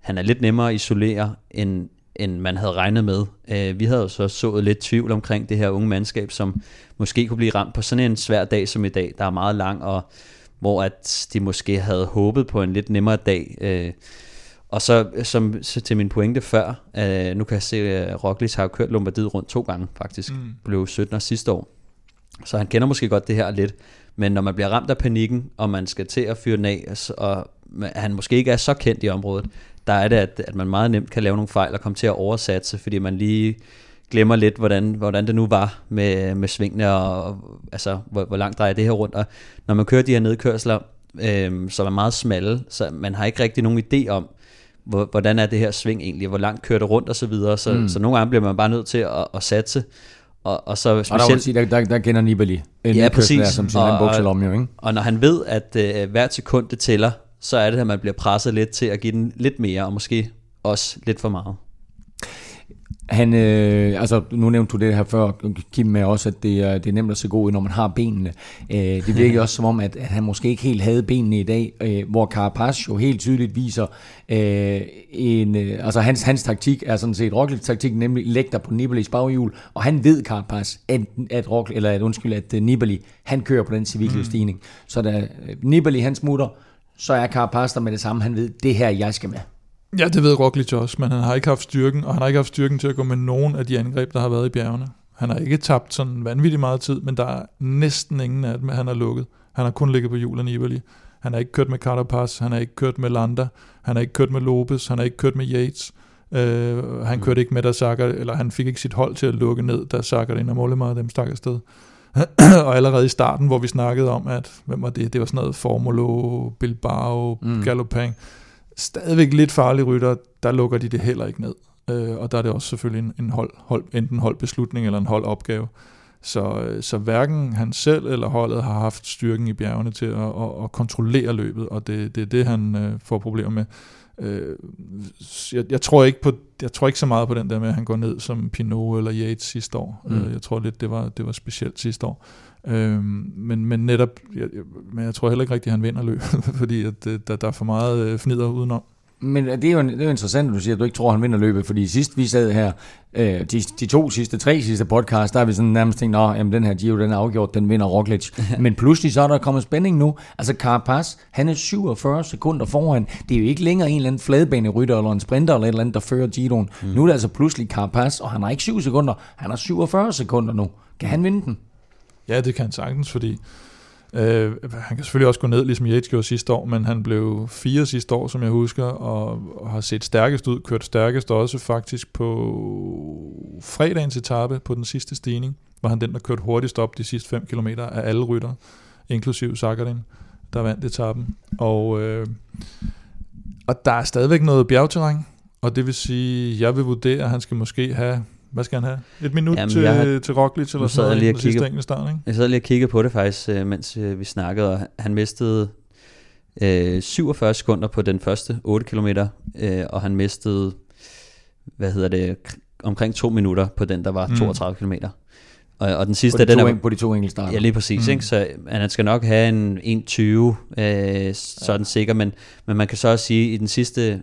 han er lidt nemmere at isolere, end, end man havde regnet med. Uh, vi havde jo så sået lidt tvivl omkring det her unge mandskab, som måske kunne blive ramt på sådan en svær dag som i dag, der er meget lang, og hvor at de måske havde håbet på en lidt nemmere dag. Uh, og så, som, så til min pointe før, uh, nu kan jeg se, at Roglic har kørt Lombardiet rundt to gange faktisk, mm. blev 17 sidste år. Så han kender måske godt det her lidt, men når man bliver ramt af panikken, og man skal til at fyre den af, og han måske ikke er så kendt i området, der er det, at, at man meget nemt kan lave nogle fejl og komme til at oversatse, fordi man lige glemmer lidt, hvordan, hvordan det nu var med, med svingene, og, og altså, hvor, hvor langt drejer det her rundt. Og når man kører de her nedkørsler, øh, som er meget smalle, så man har ikke rigtig nogen idé om, hvor, hvordan er det her sving egentlig, hvor langt kører det rundt og så videre. Så, mm. så nogle gange bliver man bare nødt til at, at satse. Og, og så specielt... Og der, sige, der, der, der kender Nibali en ja, præcis. Der, som siger, og, han om jo, ikke? Og når han ved, at uh, hvert sekund det tæller, så er det, at man bliver presset lidt til at give den lidt mere, og måske også lidt for meget. Han, øh, altså, nu nævnte du det her før, Kim, med også, at det er, det er nemt at se god ud, når man har benene. Øh, det virker også som om, at, at han måske ikke helt havde benene i dag, øh, hvor Carapaz jo helt tydeligt viser øh, en, øh, altså hans, hans taktik er sådan set Roglic taktik, nemlig læg dig på Nibali's baghjul, og han ved Carapaz, at, at Roglic, eller at undskyld, at uh, Nibali, han kører på den civile Mm. Så da øh, Nibali han smutter, så er Carapaz der med det samme, han ved, det her jeg skal med. Ja, det ved Roglic også, men han har ikke haft styrken, og han har ikke haft styrken til at gå med nogen af de angreb, der har været i bjergene. Han har ikke tabt sådan vanvittigt meget tid, men der er næsten ingen af dem, han har lukket. Han har kun ligget på julen i Nibali. Han har ikke kørt med Carapaz, han har ikke kørt med Landa, han har ikke kørt med Lopez, han har ikke kørt med Yates. Uh, han kørte ikke med, der Sager, eller han fik ikke sit hold til at lukke ned, da Sager ind og Mollema dem stak afsted. [CLEARS THROAT] og allerede i starten, hvor vi snakkede om, at hvem var det? Det var sådan noget Formulo, Bilbao, mm. Galopin stadigvæk lidt farlige rytter, der lukker de det heller ikke ned. Øh, og der er det også selvfølgelig en, en hold, hold, enten holdbeslutning eller en holdopgave. Så, øh, så hverken han selv eller holdet har haft styrken i bjergene til at, at, at kontrollere løbet, og det, det er det, han øh, får problemer med. Øh, jeg, jeg, tror ikke på, jeg tror ikke så meget på den der med, at han går ned som Pinot eller Yates sidste år. Mm. Øh, jeg tror lidt, det var, det var specielt sidste år. Øh, men, men netop, jeg, men jeg tror heller ikke rigtig, at han vinder løb, [LAUGHS] fordi at, øh, der, der er for meget øh, fnider udenom. Men det er, jo, det er jo interessant, at du siger, at du ikke tror, at han vinder løbet, fordi sidst vi sad her, øh, de, de to sidste, tre sidste podcast, der har vi sådan nærmest tænkt, at den her Giro, den er afgjort, den vinder Roglic. [LAUGHS] Men pludselig så er der kommet spænding nu. Altså Carapaz, han er 47 sekunder foran. Det er jo ikke længere en eller anden fladbanerytter eller en sprinter eller et eller andet, der fører Giroen. Mm. Nu er det altså pludselig Carapaz, og han har ikke 7 sekunder, han har 47 sekunder nu. Kan han vinde den? Ja, det kan han sagtens, fordi øh, han kan selvfølgelig også gå ned, ligesom Yates gjorde sidste år, men han blev fire sidste år, som jeg husker, og, og har set stærkest ud, kørt stærkest også faktisk på fredagens etape på den sidste stigning, var han den, der kørte hurtigst op de sidste 5 km af alle rytter, inklusiv Sakharin, der vandt etappen. Og, øh, og der er stadigvæk noget bjergterræn, og det vil sige, jeg vil vurdere, at han skal måske have hvad skal han have? Et minut Jamen, til, har, til Roglic eller sådan noget, den sidste enkelte start, ikke? Jeg sad lige og kiggede på det faktisk, øh, mens øh, vi snakkede, og han mistede øh, 47 sekunder på den første 8 km, øh, og han mistede, hvad hedder det, omkring to minutter på den, der var 32 mm. km. Og, og den sidste, på de, den to, er, på de to enkeltstarter. Ja, lige præcis. Mm. Ikke? Så han skal nok have en 1.20, øh, sådan ja. sikker, men, men man kan så også sige, at i den sidste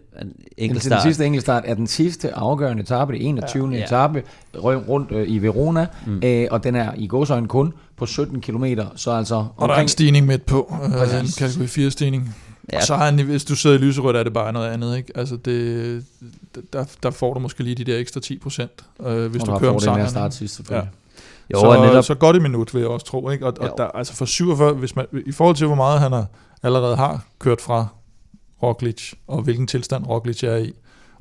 enkeltstart... Den sidste enkeltstart er den sidste afgørende etape, det 21. Ja. etape, rundt øh, i Verona, mm. øh, og den er i gåsøjne kun på 17 km, så altså... Og der er en stigning midt på, øh, en kategori 4 stigning. Ja. Og så har han, hvis du sidder i lyserødt, er det bare noget andet. Ikke? Altså det, der, der får du måske lige de der ekstra 10 procent, øh, hvis og du kører om sejren. start sidst, selvfølgelig. Ja. Jo, så, netop... så godt i minut, vil jeg også tro. Ikke? Og, og der, altså for 47, hvis man, i forhold til, hvor meget han har, allerede har kørt fra Roglic, og hvilken tilstand Roglic er i,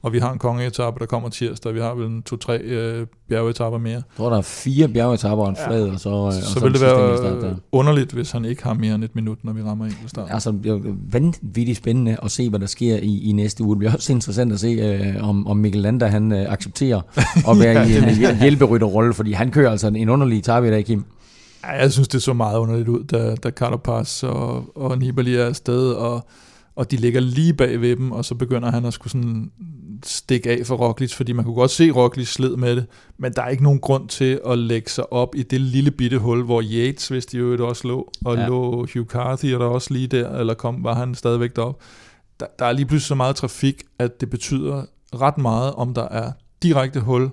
og vi har en kongeetappe, der kommer tirsdag, vi har vel en to-tre øh, bjergetapper mere. Jeg tror, der er fire bjergetapper og en flad, ja. og så, og så, så vil det være start, underligt, hvis han ikke har mere end et minut, når vi rammer starten. Altså, det er vanvittigt spændende at se, hvad der sker i, i næste uge. Det bliver også interessant at se, øh, om, om Mikkel Lander han øh, accepterer [LAUGHS] at være ja, i en hjælperytterrolle, fordi han kører altså en underlig etape i dag, Kim. Ja, jeg synes, det så meget underligt ud, da, da Carlos og, og Nibali er afsted, og og de ligger lige bag ved dem, og så begynder han at skulle sådan stikke af for Roglic, fordi man kunne godt se Roglic sled med det, men der er ikke nogen grund til at lægge sig op i det lille bitte hul, hvor Yates, hvis de jo også lå, og ja. lå Hugh Carthy, og der også lige der, eller kom, var han stadigvæk derop. Der, der er lige pludselig så meget trafik, at det betyder ret meget, om der er direkte hul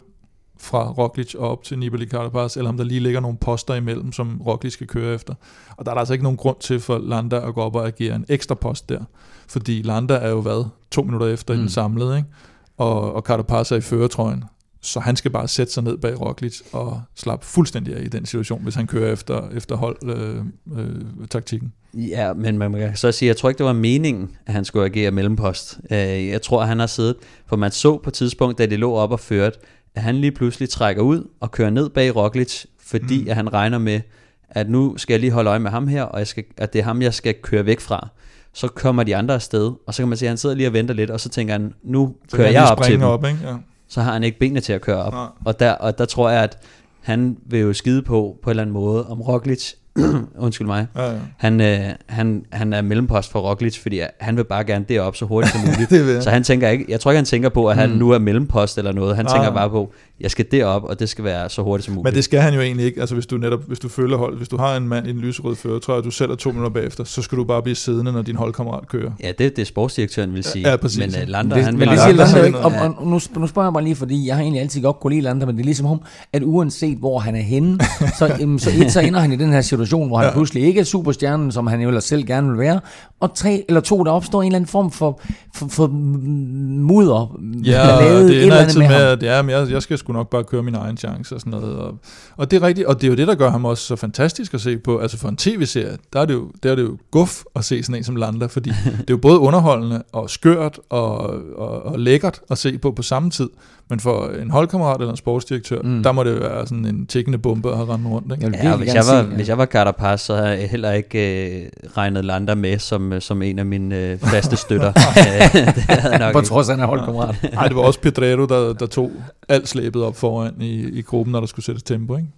fra Roglic og op til Nibali Carapaz, eller om der lige ligger nogle poster imellem, som Roglic skal køre efter. Og der er der altså ikke nogen grund til for Landa at gå op og agere en ekstra post der, fordi Landa er jo hvad, to minutter efter mm. i den samlede, ikke? Og, og Carapaz er i føretrøjen. Så han skal bare sætte sig ned bag Roglic og slappe fuldstændig af i den situation, hvis han kører efter, efter hold øh, øh, taktikken. Ja, men man kan så sige, jeg tror ikke, det var meningen, at han skulle agere mellempost. Øh, jeg tror, at han har siddet, for man så på et tidspunkt, da de lå op og førte, at han lige pludselig trækker ud og kører ned bag Roglic, fordi mm. at han regner med, at nu skal jeg lige holde øje med ham her, og jeg skal, at det er ham, jeg skal køre væk fra. Så kommer de andre afsted, og så kan man se, at han sidder lige og venter lidt, og så tænker han, nu så kører jeg op til dem. Op, ikke? Ja. Så har han ikke benene til at køre op. Og der, og der tror jeg, at han vil jo skide på, på en eller anden måde, om Roglic [CLEARS THROAT] undskyld mig, ja, ja. Han, øh, han, han er mellempost for Roglic, fordi han vil bare gerne derop så hurtigt som [LAUGHS] muligt. så han tænker ikke, jeg tror ikke, han tænker på, at han mm. nu er mellempost eller noget. Han ja, tænker bare på, jeg skal derop, og det skal være så hurtigt som muligt. Men det skal han jo egentlig ikke. Altså hvis du netop, hvis du følger hold, hvis du har en mand i en lyserød fører, tror jeg, du selv er to minutter bagefter, så skal du bare blive siddende, når din holdkammerat kører. Ja, det det sportsdirektøren vil sige. Ja, præcis. Men uh, Lander, det, han vil... Men det Lander ikke. Og, og, nu, nu spørger jeg bare lige, fordi jeg har egentlig altid godt kunne lide Lander, men det er ligesom om, at uanset hvor han er henne, [LAUGHS] så, um, så, et, så ender han i den her situation, hvor han ja. pludselig ikke er superstjernen, som han jo ellers selv gerne vil være, og tre eller to, der opstår en eller anden form for, for, for mudder. Ja, det ender altid med, med at ja, men jeg, jeg skal sgu nok bare køre min egen chance og sådan noget. Og, og det er rigtigt, og det er jo det, der gør ham også så fantastisk at se på. Altså for en tv-serie, der er det jo, der er det jo guf at se sådan en som Landa, fordi [LAUGHS] det er jo både underholdende og skørt og, og, og lækkert at se på på samme tid. Men for en holdkammerat eller en sportsdirektør, mm. der må det være sådan en tækkende bombe at have rendt rundt. Ikke? Ja, hvis, jeg var, se, ja. hvis jeg var Carapaz, så havde jeg heller ikke øh, regnet Landa med som, som en af mine øh, faste støtter. [LAUGHS] det havde nok På trods af, han er holdkammerat. Nej, det var også Pedrero, der, der tog alt slæbet op foran i, i gruppen, når der skulle sættes tempo. Ikke?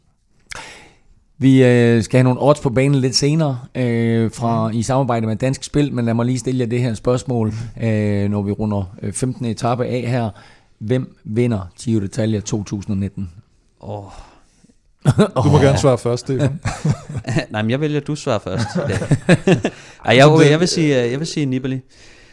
Vi øh, skal have nogle odds på banen lidt senere øh, fra i samarbejde med Dansk Spil, men lad mig lige stille jer det her spørgsmål, øh, når vi runder 15. etape af her. Hvem vinder Giro d'Italia 2019? Åh... Oh. [LAUGHS] Du må gerne svare først, Stefan. [LAUGHS] Nej, men jeg vælger, at du svarer først. [LAUGHS] Ej, jeg, okay, jeg, vil sige, jeg vil sige Nibali.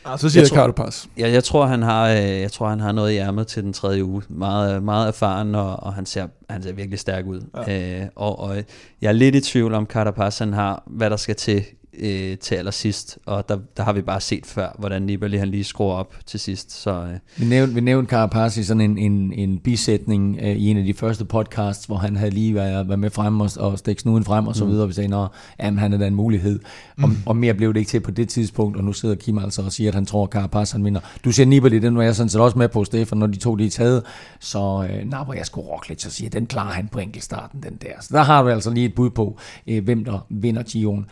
Ah, så siger jeg, jeg Pass. Jeg, jeg, tror, han har, øh, jeg tror, han har noget i ærmet til den tredje uge. Meget, meget erfaren, og, og han, ser, han ser virkelig stærk ud. Ja. Øh, og, og jeg er lidt i tvivl om, Pass, han har, hvad der skal til øh, til allersidst, og der, der har vi bare set før, hvordan Nibali han lige skruer op til sidst. Så, øh. Vi nævnte, vi nævnte Carapaz i sådan en, en, en bisætning øh, i en af de første podcasts, hvor han havde lige været, været med frem og, og stik snuden frem og så mm. videre, og vi sagde, at han er da en mulighed. Og, mm. og mere blev det ikke til på det tidspunkt, og nu sidder Kim altså og siger, at han tror, at Carapaz han vinder. Du siger Nibali, den var jeg sådan set også med på, Stefan, når de to de er taget, så øh, hvor jeg skulle rokke lidt, så siger den klarer han på enkeltstarten, den der. Så der har du altså lige et bud på, øh, hvem der vinder Gion.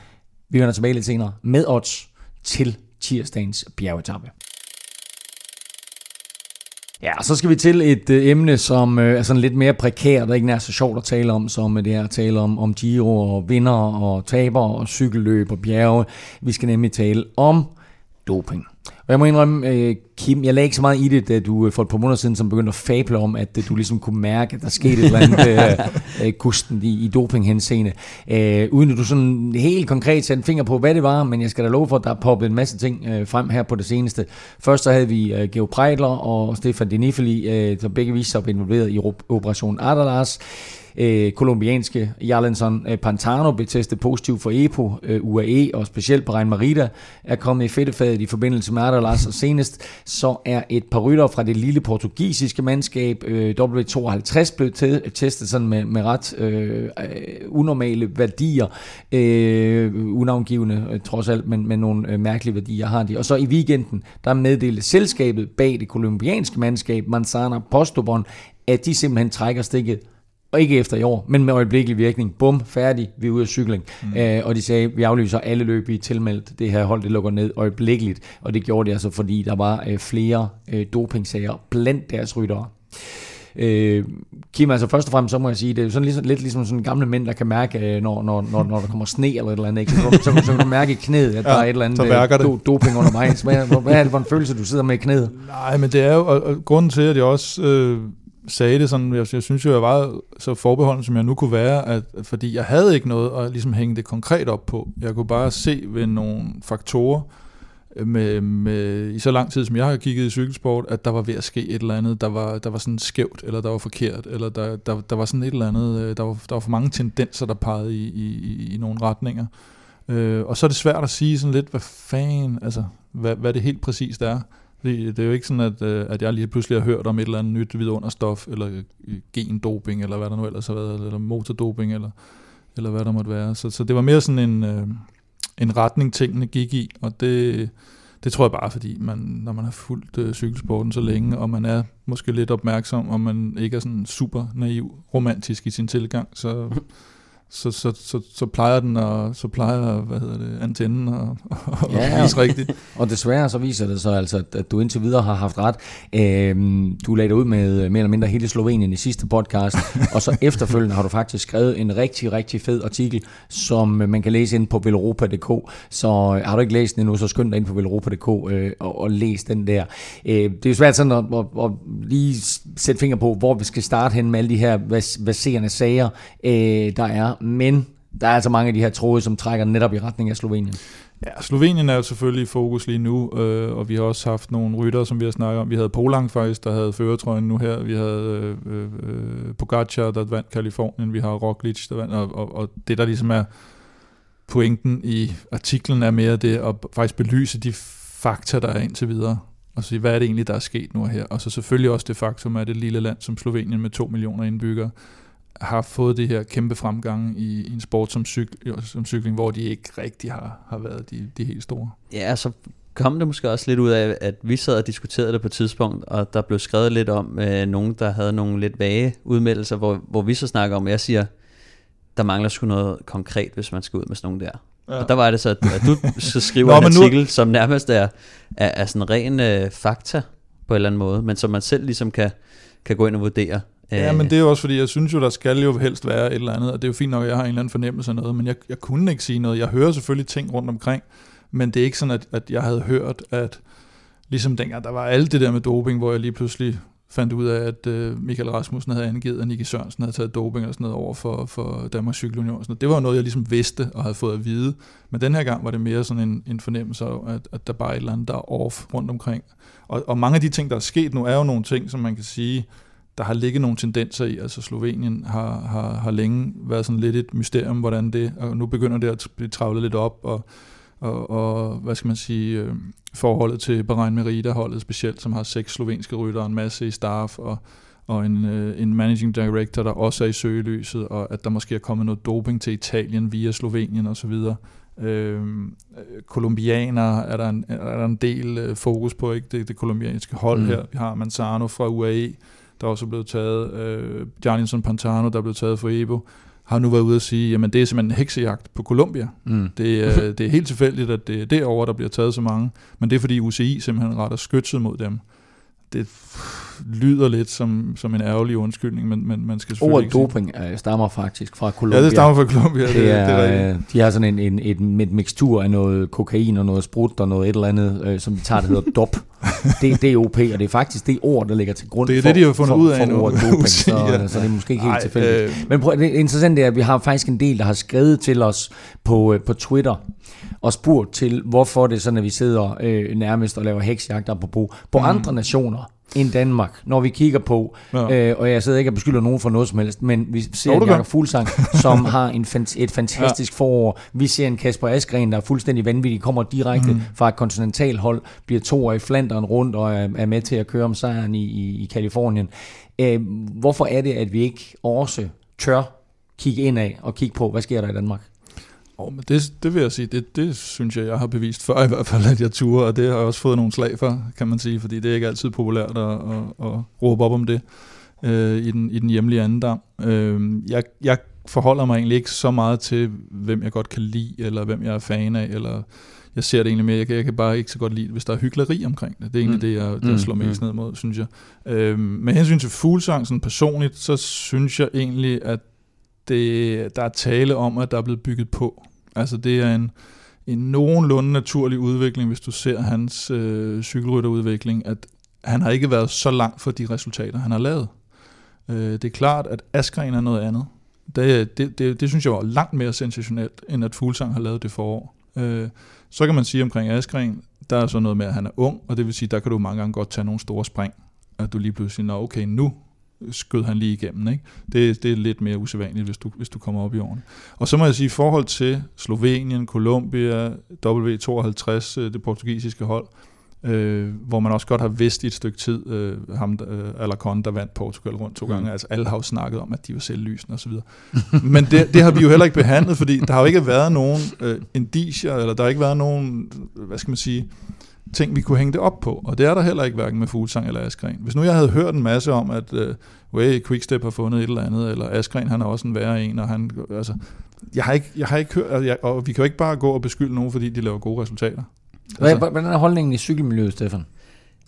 Vi vender tilbage lidt senere med odds til tirsdagens bjergetappe. Ja, og så skal vi til et øh, emne, som øh, er sådan lidt mere prekært, og ikke nær så sjovt at tale om, som øh, det er at tale om, om Giro og vinder og taber og cykelløb og bjerge. Vi skal nemlig tale om doping. Og jeg må indrømme, øh, Kim, jeg lagde ikke så meget i det, da du øh, for et par måneder siden som begyndte at fable om, at øh, du ligesom kunne mærke, at der skete et eller andet [LAUGHS] kusten i, i dopinghenseende. Øh, uden at du sådan helt konkret satte en finger på, hvad det var, men jeg skal da love for, at der er poppet en masse ting øh, frem her på det seneste. Først så havde vi øh, Geo Preidler og Stefan Dinifeli, øh, der begge viste sig involveret i Operation Adalas øh, kolumbianske Jarlinson øh, Pantano blev testet positiv for EPO, øh, UAE og specielt på Marita er kommet i fedtefadet i forbindelse med Adalas, og senest så er et par rytter fra det lille portugisiske mandskab, øh, W52, blevet testet sådan med, med ret øh, unormale værdier, øh, unavngivende øh, trods alt, men med nogle øh, mærkelige værdier har de. Og så i weekenden, der meddelte selskabet bag det kolumbianske mandskab, Manzana Postobon, at de simpelthen trækker stikket og ikke efter i år, men med øjeblikkelig virkning. Bum, færdig, vi er ude af cykling. Mm. Øh, og de sagde, vi aflyser alle løb, i tilmeldt. Det her hold, det lukker ned øjeblikkeligt. Og det gjorde de altså, fordi der var øh, flere øh, dopingsager blandt deres ryttere. Øh, Kim, altså først og fremmest, så må jeg sige, det er sådan ligesom, lidt ligesom sådan gamle mænd, der kan mærke, øh, når, når, når, når der kommer sne eller et eller andet, ikke? Så, så, så, så kan du mærke i knæet, at ja, der er et eller andet øh, do, doping under mig. Hvad, hvad er det for en følelse, du sidder med i knæet? Nej, men det er jo, og, og grunden til, at jeg også øh, sagde det sådan, jeg, jeg synes jo, jeg var så forbeholden, som jeg nu kunne være, at, fordi jeg havde ikke noget at ligesom hænge det konkret op på. Jeg kunne bare se ved nogle faktorer, øh, med, med, i så lang tid, som jeg har kigget i cykelsport, at der var ved at ske et eller andet, der var, der var sådan skævt, eller der var forkert, eller der, der, der var sådan et eller andet, øh, der var, der var for mange tendenser, der pegede i, i, i nogle retninger. Øh, og så er det svært at sige sådan lidt, hvad fanden, altså, hvad, hvad det helt præcist er. Det, det er jo ikke sådan, at, øh, at jeg lige pludselig har hørt om et eller andet nyt vidunderstof, eller øh, gendoping, eller hvad der nu ellers har været, eller motordoping, eller, eller hvad der måtte være. Så, så det var mere sådan en... Øh, en retning, tingene gik i, og det, det tror jeg bare, fordi man, når man har fulgt øh, cykelsporten så længe, og man er måske lidt opmærksom, og man ikke er sådan super naiv, romantisk i sin tilgang, så, [LAUGHS] så, så, så, så plejer den og så plejer hvad hedder det, antennen og, og ja, [LAUGHS] vise rigtigt. Og desværre så viser det så altså, at du indtil videre har haft ret. Øhm, du lagde ud med mere eller mindre hele Slovenien i sidste podcast, [LAUGHS] og så efterfølgende har du faktisk skrevet en rigtig, rigtig fed artikel, som man kan læse ind på velropa.dk. Så øh, har du ikke læst den endnu, så skynd dig ind på velropa.dk øh, og, og læs den der. Øh, det er jo svært sådan at, at, at lige sætte finger på, hvor vi skal starte hen med alle de her baserende sager, øh, der er men der er altså mange af de her tråde, som trækker netop i retning af Slovenien. Ja, Slovenien er jo selvfølgelig i fokus lige nu, øh, og vi har også haft nogle rytter, som vi har snakket om. Vi havde Polang faktisk, der havde føretrøjen nu her. Vi havde øh, øh, øh Pogacar, der vandt Kalifornien. Vi har Roglic, der vandt, og, og, og det der ligesom er pointen i artiklen er mere det at faktisk belyse de fakta, der er indtil videre. Og sige, hvad er det egentlig, der er sket nu her? Og så selvfølgelig også det faktum, at et lille land som Slovenien med 2 millioner indbyggere har fået det her kæmpe fremgang i, i en sport som, cyk, som cykling, hvor de ikke rigtig har, har været de, de helt store. Ja, så kom det måske også lidt ud af, at vi sad og diskuterede det på et tidspunkt, og der blev skrevet lidt om øh, nogen, der havde nogle lidt vage udmeldelser, hvor, hvor vi så snakker om, jeg siger, der mangler sgu noget konkret, hvis man skal ud med sådan nogle der. Ja. Og der var det så, at, at du [LAUGHS] så skriver Nå, en artikel, nu... som nærmest er, er, er sådan ren øh, fakta på en eller anden måde, men som man selv ligesom kan, kan gå ind og vurdere. Ja, men det er jo også fordi, jeg synes jo, der skal jo helst være et eller andet, og det er jo fint nok, at jeg har en eller anden fornemmelse af noget, men jeg, jeg kunne ikke sige noget. Jeg hører selvfølgelig ting rundt omkring, men det er ikke sådan, at, at jeg havde hørt, at ligesom dengang der var alt det der med doping, hvor jeg lige pludselig fandt ud af, at uh, Michael Rasmussen havde angivet, at Nicky Sørensen havde taget doping og sådan noget over for, for Danmarks Cykelunion. Sådan Det var noget, jeg ligesom vidste og havde fået at vide. Men den her gang var det mere sådan en, en fornemmelse af, at, at der bare er et eller andet, der er off rundt omkring. Og, og mange af de ting, der er sket nu, er jo nogle ting, som man kan sige, der har ligget nogle tendenser i, altså Slovenien har, har, har længe været sådan lidt et mysterium, hvordan det, og nu begynder det at blive travlet lidt op, og, og, og hvad skal man sige, øh, forholdet til Bahrain Merida holdet specielt, som har seks slovenske rytter, en masse i staff, og, og en, øh, en managing director, der også er i søgelyset, og at der måske er kommet noget doping til Italien via Slovenien osv. Øh, kolumbianer er der en, er der en del øh, fokus på, ikke det, det kolumbianske hold mm. her. Vi har Manzano fra UAE, der også er blevet taget, øh, Jarlinson Pantano, der er blevet taget for Ebo, har nu været ude at sige, jamen det er simpelthen en heksejagt på Colombia. Mm. Det, øh, [LAUGHS] det er helt tilfældigt, at det er derovre, der bliver taget så mange, men det er fordi UCI simpelthen retter skytset mod dem. Det lyder lidt som, som en ærgerlig undskyldning, men, men man skal selvfølgelig Ordet doping sige. stammer faktisk fra Colombia. Ja, det stammer fra Colombia, det, det, er, det er De har sådan en, en, et, et mixtur af noget kokain og noget sprut og noget et eller andet, øh, som de tager, der hedder dop. [LAUGHS] det, er OP, og det er faktisk det ord, der ligger til grund det er for, det, de har fundet for, ud af for ordet [LAUGHS] doping, så, ja. så det er måske ikke helt Ej, tilfældigt. Øh... Men prøv, det interessant er, at vi har faktisk en del, der har skrevet til os på, øh, på Twitter, og spurgt til, hvorfor det er sådan, at vi sidder øh, nærmest og laver heksjagter på, på mm. andre nationer end Danmark, når vi kigger på, ja. øh, og jeg sidder ikke og beskylder nogen for noget som helst, men vi ser en Jakob Fuglsang, [LAUGHS] som har en, et fantastisk ja. forår. Vi ser en Kasper Askren, der er fuldstændig vanvittig, kommer direkte mm. fra et kontinentalhold, bliver to år i Flanderen rundt og er, er med til at køre om sejren i, i, i Kalifornien. Øh, hvorfor er det, at vi ikke også tør kigge ind af og kigge på, hvad sker der i Danmark? Oh, men det, det vil jeg sige, det, det synes jeg, jeg har bevist før i hvert fald, at jeg turer, og det har jeg også fået nogle slag for, kan man sige, fordi det er ikke altid populært at, at, at råbe op om det øh, i, den, i den hjemlige andendam. Øh, jeg, jeg forholder mig egentlig ikke så meget til, hvem jeg godt kan lide, eller hvem jeg er fan af, eller jeg ser det egentlig mere, jeg kan, jeg kan bare ikke så godt lide, hvis der er hyggeleri omkring det. Det er egentlig mm. det, jeg der mm. slår mest mm. ned mod, synes jeg. Øh, med hensyn til fuglsang sådan personligt, så synes jeg egentlig, at det, der er tale om, at der er blevet bygget på. Altså det er en, en nogenlunde naturlig udvikling, hvis du ser hans øh, cykelrytterudvikling, at han har ikke været så langt for de resultater, han har lavet. Øh, det er klart, at Askren er noget andet. Det, det, det, det synes jeg var langt mere sensationelt, end at Fuglsang har lavet det forår. Øh, så kan man sige omkring Askren, der er så noget med, at han er ung, og det vil sige, der kan du mange gange godt tage nogle store spring. At du lige pludselig siger, okay, nu skød han lige igennem. Ikke? Det, det er lidt mere usædvanligt, hvis du, hvis du kommer op i årene. Og så må jeg sige, i forhold til Slovenien, Colombia, W52, øh, det portugisiske hold, øh, hvor man også godt har vidst i et stykke tid, øh, ham, øh, Alarcon, der vandt Portugal rundt to gange, mm. altså alle har jo snakket om, at de var selvlysende osv. [LAUGHS] Men det, det har vi jo heller ikke behandlet, fordi der har jo ikke været nogen øh, indicier, eller der har ikke været nogen, hvad skal man sige, ting, vi kunne hænge det op på. Og det er der heller ikke, hverken med Fuglsang eller Askren. Hvis nu jeg havde hørt en masse om, at uh, Way Quickstep har fundet et eller andet, eller Askren han er også en værre en, og han, altså, jeg har ikke, jeg har ikke hørt, og, jeg, og vi kan jo ikke bare gå og beskylde nogen, fordi de laver gode resultater. Altså. Hvordan er holdningen i cykelmiljøet, Stefan?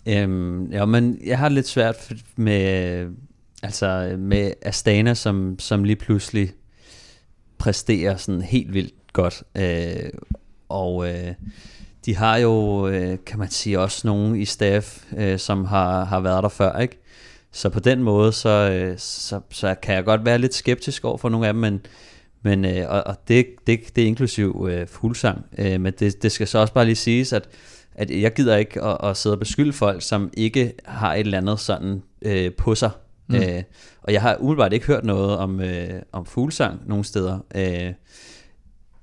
Øhm, ja, men jeg har lidt svært med, altså med Astana, som, som lige pludselig præsterer sådan helt vildt godt. Øh, og øh, de har jo, øh, kan man sige, også nogen i staff, øh, som har, har været der før, ikke? Så på den måde, så, øh, så, så kan jeg godt være lidt skeptisk over for nogle af dem, men, men og, og det, det, det er inklusiv øh, fuldsang. Øh, men det, det skal så også bare lige siges, at, at jeg gider ikke at, at sidde og beskylde folk, som ikke har et eller andet sådan øh, på sig. Mm. Øh, og jeg har umiddelbart ikke hørt noget om, øh, om fuglsang nogen steder. Øh,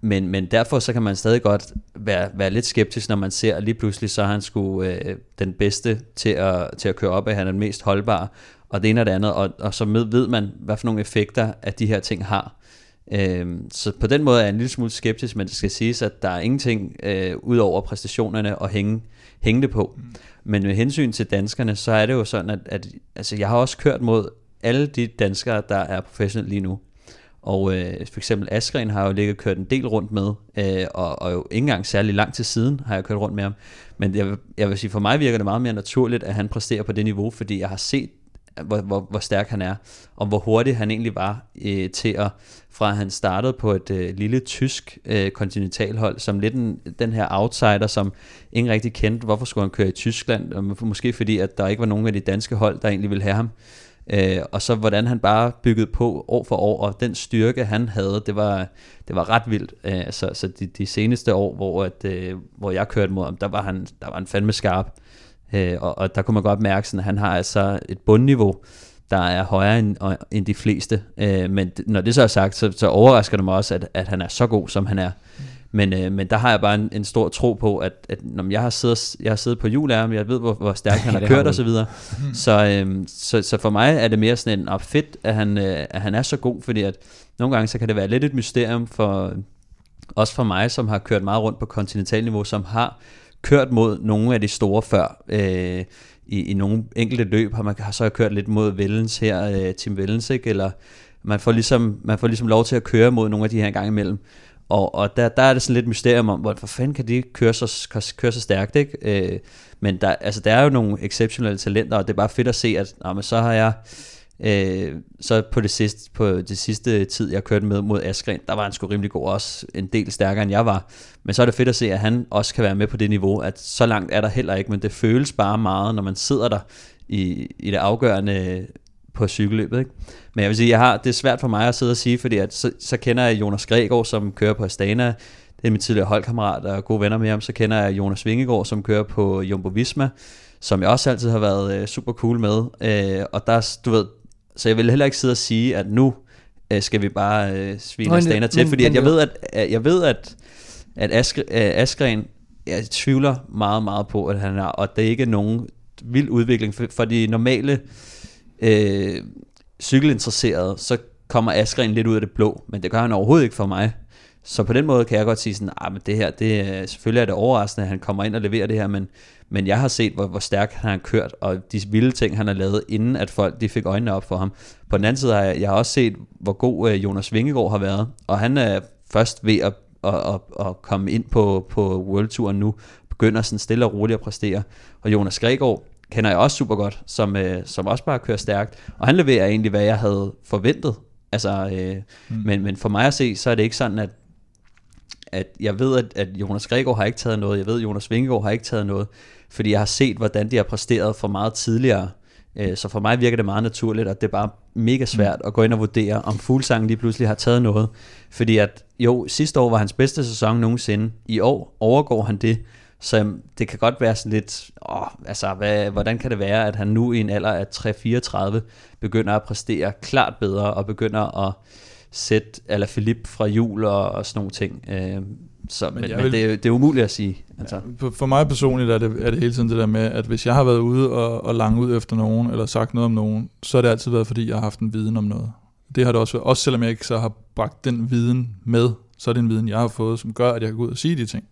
men, men derfor så kan man stadig godt være, være lidt skeptisk, når man ser, at lige pludselig så er han sgu øh, den bedste til at, til at køre op, at han er den mest holdbare, og det ene og det andet, og, og så med, ved man, hvad for nogle effekter, at de her ting har. Øhm, så på den måde er jeg en lille smule skeptisk, men det skal siges, at der er ingenting øh, ud over præstationerne at hænge, hænge det på. Mm. Men med hensyn til danskerne, så er det jo sådan, at, at altså, jeg har også kørt mod alle de danskere, der er professionelle lige nu. Og øh, for eksempel Askren har jeg jo ligget kørt en del rundt med, øh, og, og jo ikke engang særlig lang til siden har jeg kørt rundt med ham. Men jeg, jeg vil sige, for mig virker det meget mere naturligt, at han præsterer på det niveau, fordi jeg har set, hvor, hvor, hvor stærk han er, og hvor hurtig han egentlig var øh, til at, fra at han startede på et øh, lille tysk øh, kontinentalhold, som lidt en, den her outsider, som ingen rigtig kendte, hvorfor skulle han køre i Tyskland, og måske fordi, at der ikke var nogen af de danske hold, der egentlig ville have ham. Øh, og så hvordan han bare byggede på år for år, og den styrke han havde, det var, det var ret vildt. Øh, så så de, de seneste år, hvor, at, øh, hvor jeg kørte mod ham, der var han, der var han fandme skarp. Øh, og, og der kunne man godt mærke, at han har altså et bundniveau, der er højere end, end de fleste. Øh, men når det så er sagt, så, så overrasker det mig også, at, at han er så god, som han er. Mm. Men, øh, men der har jeg bare en, en stor tro på, at, at når jeg har siddet, jeg har siddet på jul af ham, jeg ved, hvor, hvor stærkt han har kørt og så videre. [LAUGHS] Så, øh, så, så for mig er det mere sådan en op fedt, at han, øh, at han er så god, fordi at nogle gange så kan det være lidt et mysterium for, også for mig, som har kørt meget rundt på kontinentalniveau, som har kørt mod nogle af de store før. Øh, i, i nogle enkelte løb har man har så kørt lidt mod Vellens her, øh, Tim Vellens, ikke? eller man får, ligesom, man får ligesom lov til at køre mod nogle af de her gang imellem. Og, og der, der er det sådan lidt mysterium om, hvorfor fanden kan de køre så, køre så stærkt, ikke? Øh, men der, altså, der er jo nogle exceptionelle talenter, og det er bare fedt at se, at nå, men så har jeg... Øh, så på det sidste, på det sidste tid, jeg kørte med mod Askren, der var han sgu rimelig god, også en del stærkere end jeg var. Men så er det fedt at se, at han også kan være med på det niveau, at så langt er der heller ikke, men det føles bare meget, når man sidder der i, i det afgørende øh, på cykelløbet. Ikke? Men jeg vil sige, jeg har, det er svært for mig at sidde og sige, fordi at, så, så kender jeg Jonas Gregor, som kører på Astana. Det er min tidligere holdkammerat og gode venner med ham. Så kender jeg Jonas Vingegaard, som kører på Jumbo Visma, som jeg også altid har været øh, super cool med. Øh, og der, du ved, så jeg vil heller ikke sidde og sige, at nu øh, skal vi bare øh, svine Astana til, fordi at jeg ved, at, at jeg ved, at, at Askren, øh, Askren, jeg tvivler meget, meget på, at han er, og det er ikke nogen vild udvikling, for, for de normale øh, cykelinteresseret, så kommer Askren lidt ud af det blå, men det gør han overhovedet ikke for mig. Så på den måde kan jeg godt sige sådan, ah, men det her, det øh, selvfølgelig er det overraskende, at han kommer ind og leverer det her, men, men jeg har set, hvor, hvor stærkt han har kørt, og de vilde ting, han har lavet, inden at folk de fik øjnene op for ham. På den anden side har jeg, jeg har også set, hvor god øh, Jonas Vingegaard har været, og han er først ved at, at, at, at komme ind på, på Worldtouren nu, begynder sådan stille og roligt at præstere. Og Jonas Gregor kender jeg også super godt, som, øh, som også bare kører stærkt, og han leverer egentlig, hvad jeg havde forventet. Altså, øh, mm. men, men for mig at se, så er det ikke sådan, at at jeg ved, at, at Jonas Gregor har ikke taget noget, jeg ved, at Jonas Vingegaard har ikke taget noget, fordi jeg har set, hvordan de har præsteret for meget tidligere. Øh, så for mig virker det meget naturligt, at det er bare mega svært at gå ind og vurdere, om Fuglsang lige pludselig har taget noget. Fordi at jo, sidste år var hans bedste sæson nogensinde. I år overgår han det. Så det kan godt være sådan lidt, åh, altså, hvad, hvordan kan det være, at han nu i en alder af 3-34 begynder at præstere klart bedre, og begynder at sæt eller Philip fra jul og, og sådan nogle ting. Øh, så, men, men, men vil, det, er, det er umuligt at sige. Altså. Ja, for mig personligt er det, er det hele tiden det der med, at hvis jeg har været ude og, og langt ud efter nogen, eller sagt noget om nogen, så har det altid været, fordi jeg har haft en viden om noget. Det har det også været, også selvom jeg ikke så har bragt den viden med, så er det en viden, jeg har fået, som gør, at jeg kan gå ud og sige de ting.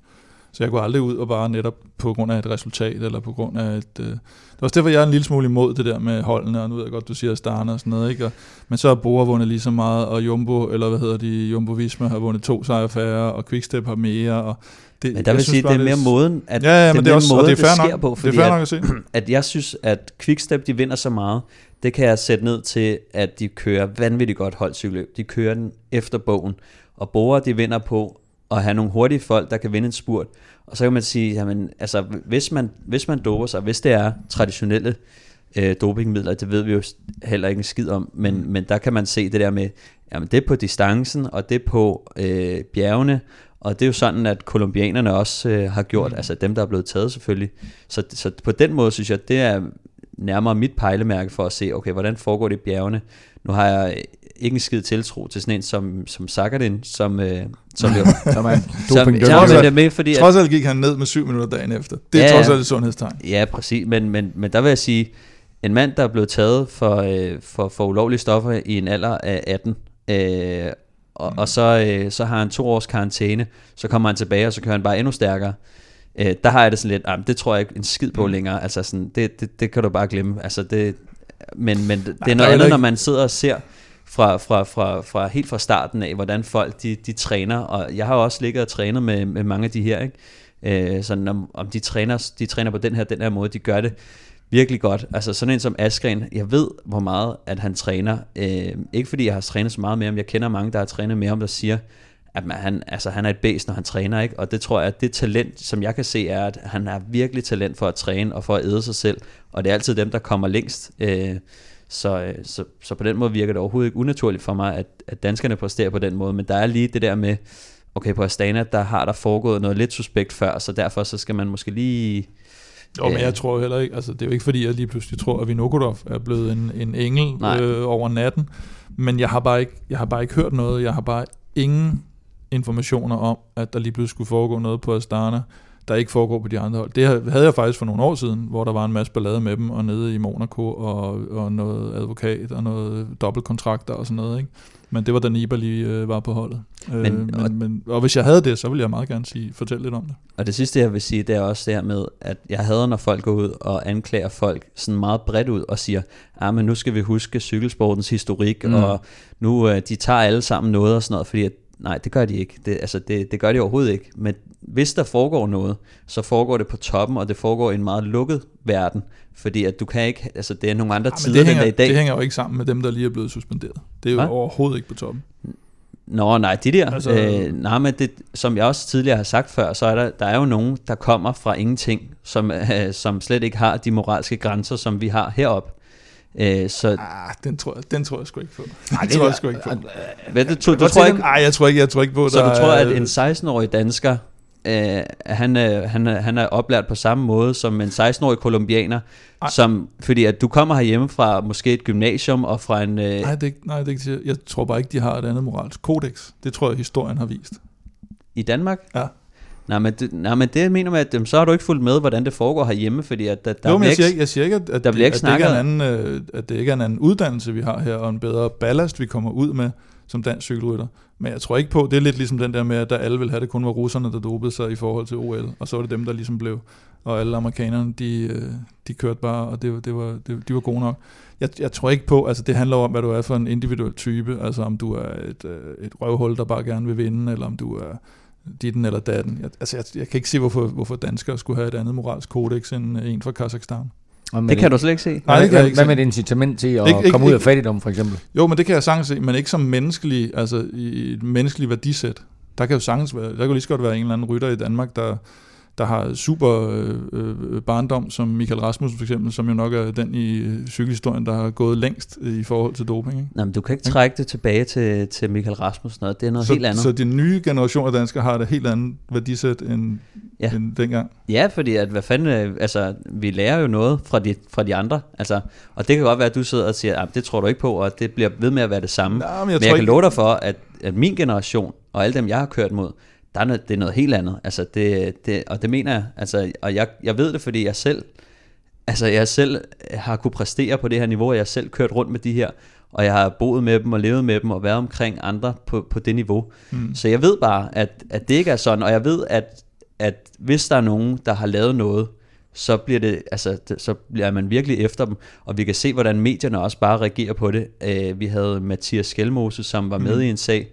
Så jeg går aldrig ud og bare netop på grund af et resultat, eller på grund af et... Øh, det er også derfor, jeg er en lille smule imod det der med holdene, og nu ved jeg godt, du siger Starne og sådan noget, ikke? Og, men så har Bora vundet lige så meget, og Jumbo, eller hvad hedder de, Jumbo Visma har vundet to sejre færre, og Quickstep har mere, og det, men der vil sige, det er mere måden, at ja, ja, det, er det, er også, måde, det, det sker nok, på, fordi det er nok at, se. At, [CLEARS THROAT] at jeg synes, at Quickstep, de vinder så meget, det kan jeg sætte ned til, at de kører vanvittigt godt holdcykelløb. De kører den efter bogen, og Bora, de vinder på at have nogle hurtige folk, der kan vinde en spurt. Og så kan man sige, jamen, altså, hvis man, hvis man doper sig, hvis det er traditionelle øh, dopingmidler, det ved vi jo heller ikke en skid om, men, mm. men der kan man se det der med, jamen det er på distancen, og det er på øh, bjergene, og det er jo sådan, at kolumbianerne også øh, har gjort, mm. altså dem, der er blevet taget selvfølgelig. Så, så på den måde synes jeg, det er nærmere mit pejlemærke for at se, okay, hvordan foregår det i bjergene. Nu har jeg ikke en skid tiltro til sådan en som, som Sakardin, som, øh, som jo... [LAUGHS] som er doping [LAUGHS] som, trods, alt, med, fordi, trods alt gik han ned med syv minutter dagen efter. Det er ja, trods alt et sundhedstegn. Ja, præcis. Men, men, men der vil jeg sige, en mand, der er blevet taget for, øh, for, for ulovlige stoffer i en alder af 18, øh, og, og så, øh, så har han to års karantæne, så kommer han tilbage, og så kører han bare endnu stærkere. Øh, der har jeg det sådan lidt, ah, det tror jeg ikke en skid på mm. længere. Altså sådan, det, det, det kan du bare glemme. Altså det, men, men det, det er noget andet, når man sidder og ser fra, fra, fra, fra helt fra starten af, hvordan folk de, de træner, og jeg har også ligget og trænet med, med mange af de her, ikke? Øh, sådan om, om de træner, de træner på den her, den her måde, de gør det virkelig godt. Altså sådan en som Askren, jeg ved hvor meget, at han træner. Øh, ikke fordi jeg har trænet så meget med ham, jeg kender mange, der har trænet med ham, der siger, at man, han, altså, han er et bæs, når han træner, ikke? Og det tror jeg, at det talent, som jeg kan se, er, at han er virkelig talent for at træne og for at æde sig selv. Og det er altid dem, der kommer længst. Øh, så, øh, så, så på den måde virker det overhovedet ikke unaturligt for mig, at, at danskerne præsterer på den måde. Men der er lige det der med, okay, på Astana, der har der foregået noget lidt suspekt før, så derfor så skal man måske lige... Jo, men jeg tror heller ikke, altså det er jo ikke fordi, jeg lige pludselig tror, at Vinokurov er blevet en, en engel øh, over natten, men jeg har, bare ikke, jeg har bare ikke hørt noget, jeg har bare ingen informationer om, at der lige pludselig skulle foregå noget på Astana der ikke foregår på de andre hold. Det havde jeg faktisk for nogle år siden, hvor der var en masse ballade med dem, og nede i Monaco, og, og noget advokat, og noget dobbeltkontrakter og sådan noget. Ikke? Men det var da Nibali øh, var på holdet. Men, øh, men, og, men, og hvis jeg havde det, så ville jeg meget gerne sige, fortælle lidt om det. Og det sidste, jeg vil sige, det er også det her med, at jeg hader, når folk går ud og anklager folk sådan meget bredt ud og siger, ah, men nu skal vi huske cykelsportens historik, mm. og nu øh, de tager alle sammen noget og sådan noget, fordi at Nej, det gør de ikke. Det, altså, det, det gør de overhovedet ikke. Men hvis der foregår noget, så foregår det på toppen, og det foregår i en meget lukket verden. Fordi at du kan ikke, altså det er nogle andre ja, tider, det hænger, i dag. Det hænger jo ikke sammen med dem, der lige er blevet suspenderet. Det er jo Hva? overhovedet ikke på toppen. Nå, nej, de der, altså, øh, nej, men det, som jeg også tidligere har sagt før, så er der, der er jo nogen, der kommer fra ingenting, som, øh, som slet ikke har de moralske grænser, som vi har heroppe. Øh, så ah, den tror jeg, den tror jeg sgu ikke på. Nej, det tror jeg sgu ikke på. Hvad, du, du, du tror ikke? Nej, jeg tror ikke, jeg tror ikke på. Så der, du tror, at en 16-årig dansker øh, han, øh, han, er- han er oplært på samme måde som en 16-årig kolumbianer, Ej. som, fordi at du kommer herhjemme fra måske et gymnasium og fra en... Øh, Nej, det, ikke- nej, det ikke, det. jeg tror bare ikke, de har et andet moralsk kodex. Det tror jeg, historien har vist. I Danmark? Ja. Nej, men det, nej, men det mener med, at så har du ikke fulgt med, hvordan det foregår herhjemme, fordi at der, der jo, men jeg siger, jeg siger ikke, at, at, der bliver ikke at, det ikke er snakket- en anden, øh, at det ikke er en anden uddannelse, vi har her, og en bedre ballast, vi kommer ud med som dansk cykelrytter. Men jeg tror ikke på, det er lidt ligesom den der med, at der alle vil have det kun var russerne, der dopede sig i forhold til OL, og så var det dem, der ligesom blev, og alle amerikanerne, de, øh, de kørte bare, og det, det var, det, de var gode nok. Jeg, jeg tror ikke på, altså det handler om, hvad du er for en individuel type, altså om du er et, øh, et røvhul, der bare gerne vil vinde, eller om du er ditten eller datten. Jeg, altså jeg, jeg kan ikke se, hvorfor, hvorfor danskere skulle have et andet moralsk kodex end en fra Kazakhstan. Og Det kan du slet ikke se. Nej, det hvad, kan jeg ikke hvad med et incitament til at Ikke- ikke- komme ud af fattigdom, for eksempel? Jo, men det kan jeg sagtens se, men ikke som menneskelig, altså i et menneskeligt værdisæt. Der kan jo sagtens være, der kan jo lige så godt være en eller anden rytter i Danmark, der, der har super øh, øh, barndom, som Michael Rasmussen for eksempel, som jo nok er den i øh, cykelhistorien, der har gået længst i forhold til doping. Ikke? Nej, men du kan ikke trække det tilbage til, til Michael Rasmussen, og det er noget så, helt andet. så de nye generationer af danskere har et helt andet værdisæt end, Ja. end dengang. Ja, fordi at, hvad fanden, øh, altså, vi lærer jo noget fra de, fra de andre, altså, og det kan godt være, at du sidder og siger, at det tror du ikke på, og det bliver ved med at være det samme. Nej, men Men jeg jeg, tror kan ikke, love dig for, at, at min generation, og alle dem, jeg har kørt mod, der er noget, det er noget helt andet. Altså, det, det, og det mener jeg, altså, og jeg, jeg ved det, fordi jeg selv, altså, jeg selv har kunne præstere på det her niveau, og jeg har selv kørt rundt med de her, og jeg har boet med dem og levet med dem og været omkring andre på, på det niveau. Mm. Så jeg ved bare, at, at det ikke er sådan, og jeg ved, at, at hvis der er nogen, der har lavet noget, så bliver, det, altså, så bliver man virkelig efter dem, og vi kan se, hvordan medierne også bare reagerer på det. Øh, vi havde Mathias Skelmose, som var med Mhm. i en sag,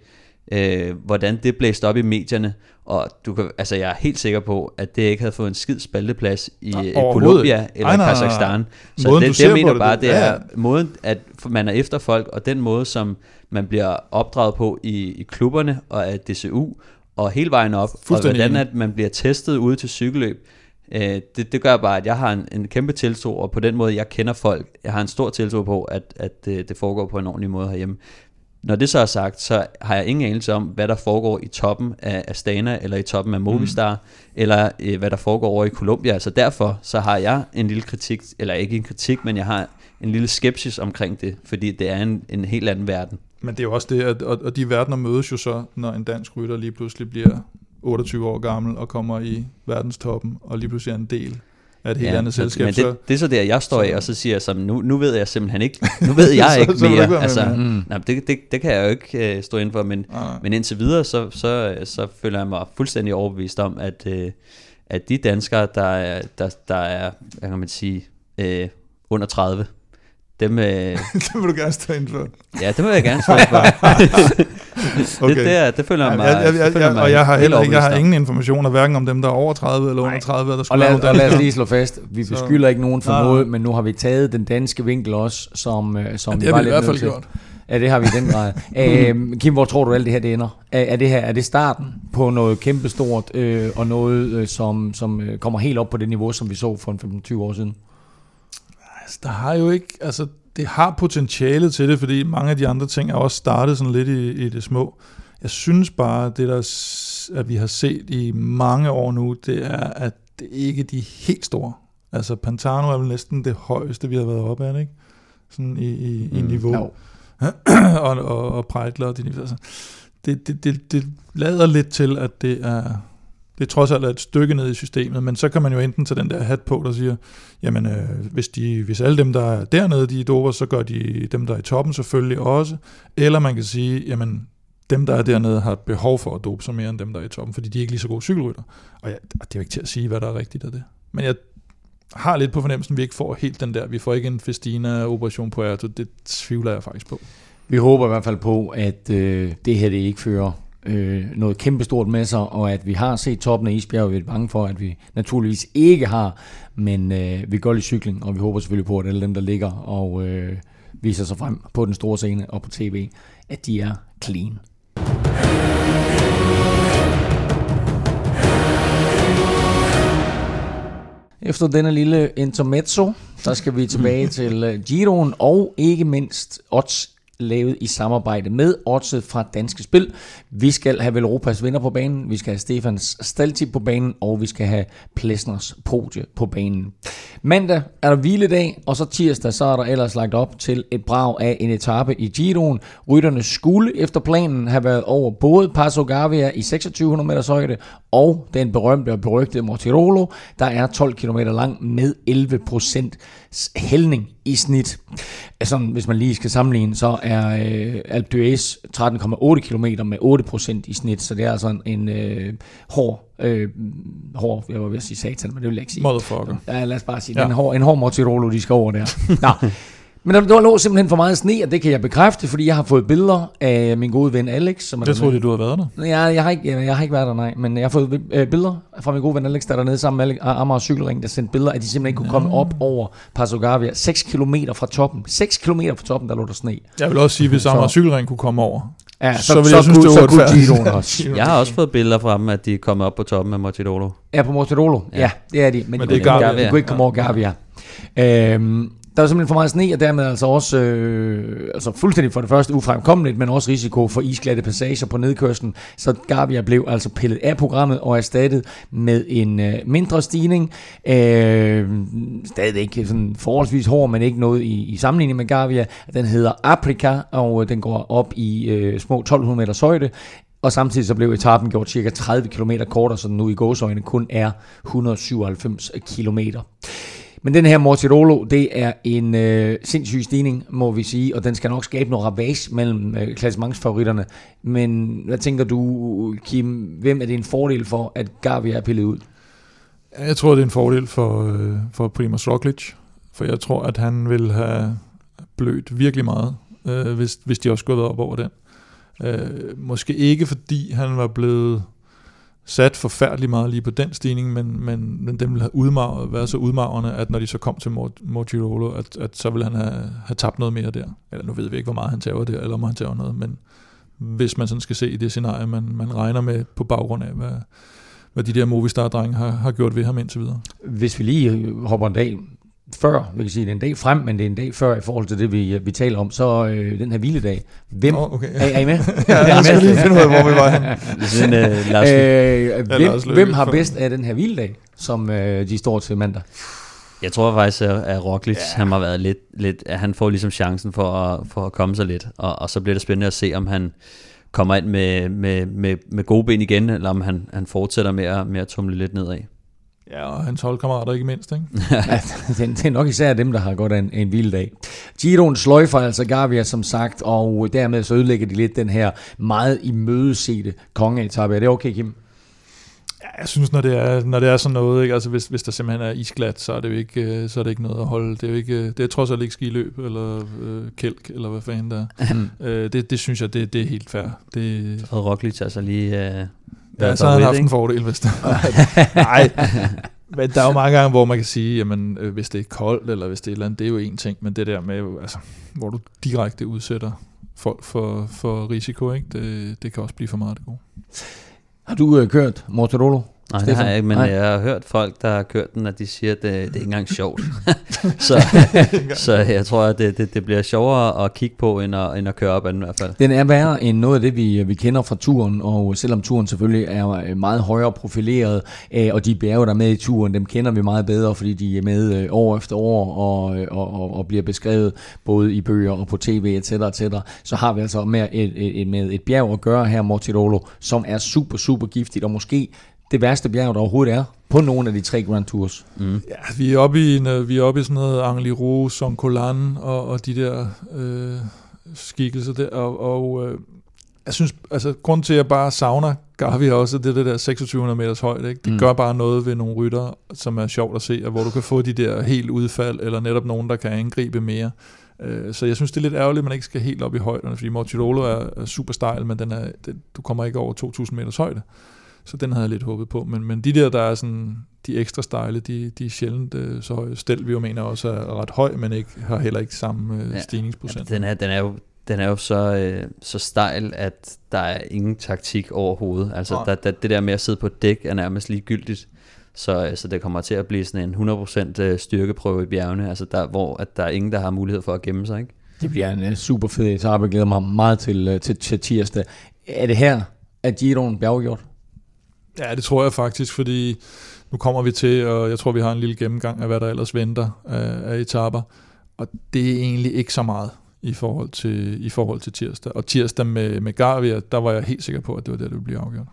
øh, hvordan det blæste op i medierne, og du kan, altså, jeg er helt sikker på, at det ikke havde fået en skid spalteplads i Nej, øh, overhovedet Colombia eller Nej, nej. Kazakhstan. Så Måden, det, det, jeg mener det, bare, det- ja, er ja. måden, at man er efter folk, og den måde, som man bliver opdraget på i, i klubberne og af DCU, og hele vejen op, og hvordan at man bliver testet ude til cykelløb, øh, det, det gør bare, at jeg har en, en kæmpe tiltro, og på den måde, jeg kender folk, jeg har en stor tiltro på, at, at det, det foregår på en ordentlig måde herhjemme. Når det så er sagt, så har jeg ingen anelse om, hvad der foregår i toppen af Astana, eller i toppen af Movistar, mm. eller øh, hvad der foregår over i Colombia. Så derfor så har jeg en lille kritik, eller ikke en kritik, men jeg har en lille skepsis omkring det, fordi det er en, en helt anden verden. Men det er jo også det, at, og, og de verdener mødes jo så, når en dansk rytter lige pludselig bliver 28 år gammel og kommer i verdenstoppen, og lige pludselig er en del af et helt andet så- selskab. Men det, det er så der, jeg står så- af, og så siger jeg så, nu, nu ved jeg simpelthen ikke, [LAUGHS] nu ved jeg Så- ikke så mere. ikke med altså, mere. Mm. nej, det, det, det kan jeg jo ikke øh, stå inden for, men, nej. men indtil videre, så, så, så føler jeg mig fuldstændig overbevist om, at, øh, at de danskere, der er, der, der er hvad kan man sige, øh, under 30, dem, øh, [LAUGHS] det vil du gerne stå ind for. ja, det vil jeg gerne stå for. [LAUGHS] [LAUGHS] Okay. det, det, er, det føler jeg mig, jeg, jeg, jeg, føler jeg, mig og jeg har helt heller ikke, jeg har ingen informationer, hverken om dem, der er over 30 eller under Nej. 30, der Og skulle lad, være og lad os lige slå fast, vi Så- beskylder ikke nogen for Nej, noget, men nu har vi taget den danske vinkel også, som, øh, som Ja, vi det har var vi i lidt hvert fald gjort. Ja, det har vi i den grad. [LAUGHS] øhm, Kim, hvor tror du alt det her det ender? Er, er det her er det starten på noget kæmpestort, øh, og noget, øh, som, som øh, kommer helt op på det niveau, som vi så for en 15-20 år siden? Altså, der har jo ikke, altså, det har potentialet til det, fordi mange af de andre ting er også startet sådan lidt i, i det små. Jeg synes bare, det der, at vi har set i mange år nu, det er, at det ikke er de helt store. Altså, Pantano er vel næsten det højeste, vi har været oppe af, ikke? Sådan i, i, i Mm, niveau. jo. [CLEARS THROAT] og, og, og Preitler og de altså, det, det, det, det lader lidt til, at det er, det er trods alt er et stykke ned i systemet, men så kan man jo enten tage den der hat på, der siger, jamen øh, hvis, de, hvis alle dem, der er dernede, de doper, så gør de dem, der er i toppen selvfølgelig også, eller man kan sige, jamen dem, der er dernede, har et behov for at dope sig mere end dem, der er i toppen, fordi de er ikke lige så gode cykelrytter. Og, ja, det er jo ikke til at sige, hvad der er rigtigt af det. Men jeg har lidt på fornemmelsen, at vi ikke får helt den der, vi får ikke en Festina Operation på Erto. det tvivler jeg faktisk på. Vi håber i hvert fald på, at øh, det her det ikke fører øh, noget kæmpestort med sig, og at vi har set toppen af isbjerget. Vi er bange for, at vi naturligvis ikke har, men øh, vi går i cykling, og vi håber selvfølgelig på, at alle dem, der ligger og øh, viser sig frem på den store scene og på tv, at de er clean. Efter denne lille intermezzo, så skal vi tilbage [LAUGHS] til øh, Giroen og ikke mindst odds lavet i samarbejde med Odset fra Danske Spil. Vi skal have Velropas vinder på banen, vi skal have Stefans Stalti på banen, og vi skal have Plesners podie på banen. Mandag er der hviledag, og så tirsdag så er der ellers lagt op til et brag af en etape i Giroen. Rytterne skulle efter planen have været over både Passo Gavia i 2600 meters højde og den berømte og berygtede Mortirolo, der er 12 km lang med 11 hældning i snit. Altså, hvis man lige skal sammenligne, så er øh, Alpe d'Huez 13,8 km med 8% i snit, så det er altså en, en øh, hård, øh, hård, jeg var ved at sige satan, men det vil jeg ikke sige. Motherfucker. Ja, lad os bare sige, ja. en, hård, en hård Mortirolo, de skal over der. [LAUGHS] Nå, men der, der lå simpelthen for meget sne, og det kan jeg bekræfte, fordi jeg har fået billeder af min gode ven Alex. Som er jeg troede, du har været der. Ja, jeg har, ikke, jeg, jeg har ikke været der, nej. Men jeg har fået øh, billeder fra min gode ven Alex, der er dernede sammen med Amager Cykelring, der sendte billeder, at de simpelthen ikke kunne komme op over Passo Gavia. 6 km fra toppen. 6 km fra toppen, der lå der sne. Jeg vil også sige, hvis Amager Cykelring kunne komme over, Ja, så, så, vil jeg så, synes, det var så [LAUGHS] også. Jeg har også fået billeder fra dem, at de er kommet op på toppen af Mortidolo. Ja, på Mortidolo. Ja. ja, det er de. Men, men det er Gavia. De kunne ikke komme over Gavia. Øhm, der er simpelthen for meget sne, og dermed altså også øh, altså fuldstændig for det første ufremkommeligt, men også risiko for isglatte passager på nedkørslen. Så Gavia blev altså pillet af programmet og erstattet med en øh, mindre stigning. Øh, stadig ikke sådan forholdsvis hård, men ikke noget i, i sammenligning med Gavia. Den hedder Aprica, og øh, den går op i øh, små 1200 meters højde. Og samtidig så blev etappen gjort cirka 30 km kortere, så den nu i gåsøjne kun er 197 km. Men den her Mortirolo, det er en øh, sindssyg stigning, må vi sige, og den skal nok skabe noget ravage mellem øh, klassementsfavoritterne. Men hvad tænker du, Kim, hvem er det en fordel for, at Gavi er pillet ud? Jeg tror, det er en fordel for, øh, for Primoz Roglic, for jeg tror, at han vil have blødt virkelig meget, øh, hvis, hvis de også skulle have været op over den. Øh, måske ikke, fordi han var blevet sat forfærdeligt meget lige på den stigning, men, men, men den ville have udmarvet, været så udmarvende, at når de så kom til Mortirolo, at, at så ville han have, have tabt noget mere der. Eller nu ved vi ikke, hvor meget han tager der, eller om han tager noget, men hvis man sådan skal se i det scenarie, man, man regner med på baggrund af, hvad, hvad de der Movistar-drenge har, har gjort ved ham indtil videre. Hvis vi lige hopper en dag før, vi kan sige, det er en dag frem, men det er en dag før i forhold til det, vi, vi taler om, så øh, den her hviledag. Hvem, oh, okay. er, er I med? [LAUGHS] [LAUGHS] ja, jeg skal lige finde ud af, hvor vi var hen. Sådan, øh, Lars, øh, hvem, hvem har bedst af den her hviledag, som øh, de står til mandag? Jeg tror faktisk, at Roglic, ja. han har været lidt, lidt, at han får ligesom chancen for at, for at komme sig lidt, og, og så bliver det spændende at se, om han kommer ind med, med, med, med gode ben igen, eller om han, han fortsætter med at, med at tumle lidt nedad. Ja, og hans holdkammerater ikke mindst, ikke? [LAUGHS] ja, det, er nok især dem, der har gået en, en vild dag. Giroen sløjfer altså Gavia, som sagt, og dermed så ødelægger de lidt den her meget imødesete kongeetappe. Er det okay, Kim? Ja, jeg synes, når det er, når det er sådan noget, ikke? Altså, hvis, hvis der simpelthen er isglat, så er det jo ikke, øh, så er det ikke noget at holde. Det er jo ikke, det er trods alt ikke skiløb, eller øh, kælk, eller hvad fanden der [LAUGHS] øh, det, det, synes jeg, det, det er helt fair. Det... Og Roglic altså lige øh, Ja, så har han haft en fordel, hvis det [LAUGHS] Nej, men der er jo mange gange, hvor man kan sige, jamen, øh, hvis det er koldt, eller hvis det er et eller andet, det er jo en ting, men det der med, altså, hvor du direkte udsætter folk for, for risiko, ikke? Det, det kan også blive for meget det gode. Har du øh, kørt Mortadolo? Nej, Stefan? det har jeg ikke, men Nej. jeg har hørt folk, der har kørt den, at de siger, at det, det er ikke engang sjovt. [LAUGHS] så, [LAUGHS] så jeg tror, at det, det, det bliver sjovere at kigge på, end at, end at køre op ad den i hvert fald. Den er værre end noget af det, vi, vi kender fra turen, og selvom turen selvfølgelig er meget højere profileret, øh, og de bjerge, der er med i turen, dem kender vi meget bedre, fordi de er med øh, år efter år, og, øh, og, og, og bliver beskrevet både i bøger og på tv, etc., etc., så har vi altså med et, et, et, med et bjerg at gøre her, Mortirolo, som er super, super giftigt, og måske det værste bjerg, der overhovedet er, på nogle af de tre Grand Tours. Mm. Ja, vi er oppe i, en, vi er oppe i sådan noget Angliru, Soncolan og, og de der øh, skikkelser der, og, og øh, jeg synes, altså grund til, at jeg bare savner Gavi også, det er det der 2600 meters højde, ikke? det mm. gør bare noget ved nogle rytter, som er sjovt at se, og hvor du kan få de der helt udfald, eller netop nogen, der kan angribe mere. Øh, så jeg synes, det er lidt ærgerligt, at man ikke skal helt op i højderne, fordi Mortirolo er, er super stejl, men den er, det, du kommer ikke over 2000 meters højde. Så den havde jeg lidt håbet på. Men, men de der, der er sådan, de ekstra stejle, de, de er sjældent øh, så høje. Stel, vi jo mener også er ret høj, men ikke, har heller ikke samme øh, ja, stigningsprocent. Ja, den, er, den, er jo, den er jo så, øh, så stejl, at der er ingen taktik overhovedet. Altså ja. der, der, det der med at sidde på dæk er nærmest ligegyldigt. Så, øh, så det kommer til at blive sådan en 100% øh, styrkeprøve i bjergene, altså der, hvor at der er ingen, der har mulighed for at gemme sig. Ikke? Det bliver en uh, super fed etape. Jeg glæder mig meget til, uh, til, til tirsdag. Er det her, at Giroen bliver afgjort? Ja, det tror jeg faktisk, fordi nu kommer vi til, og jeg tror, vi har en lille gennemgang af, hvad der ellers venter af, af etaper. Og det er egentlig ikke så meget i forhold til, i forhold til tirsdag. Og tirsdag med, med Garvia, der var jeg helt sikker på, at det var det, der ville blive afgjort.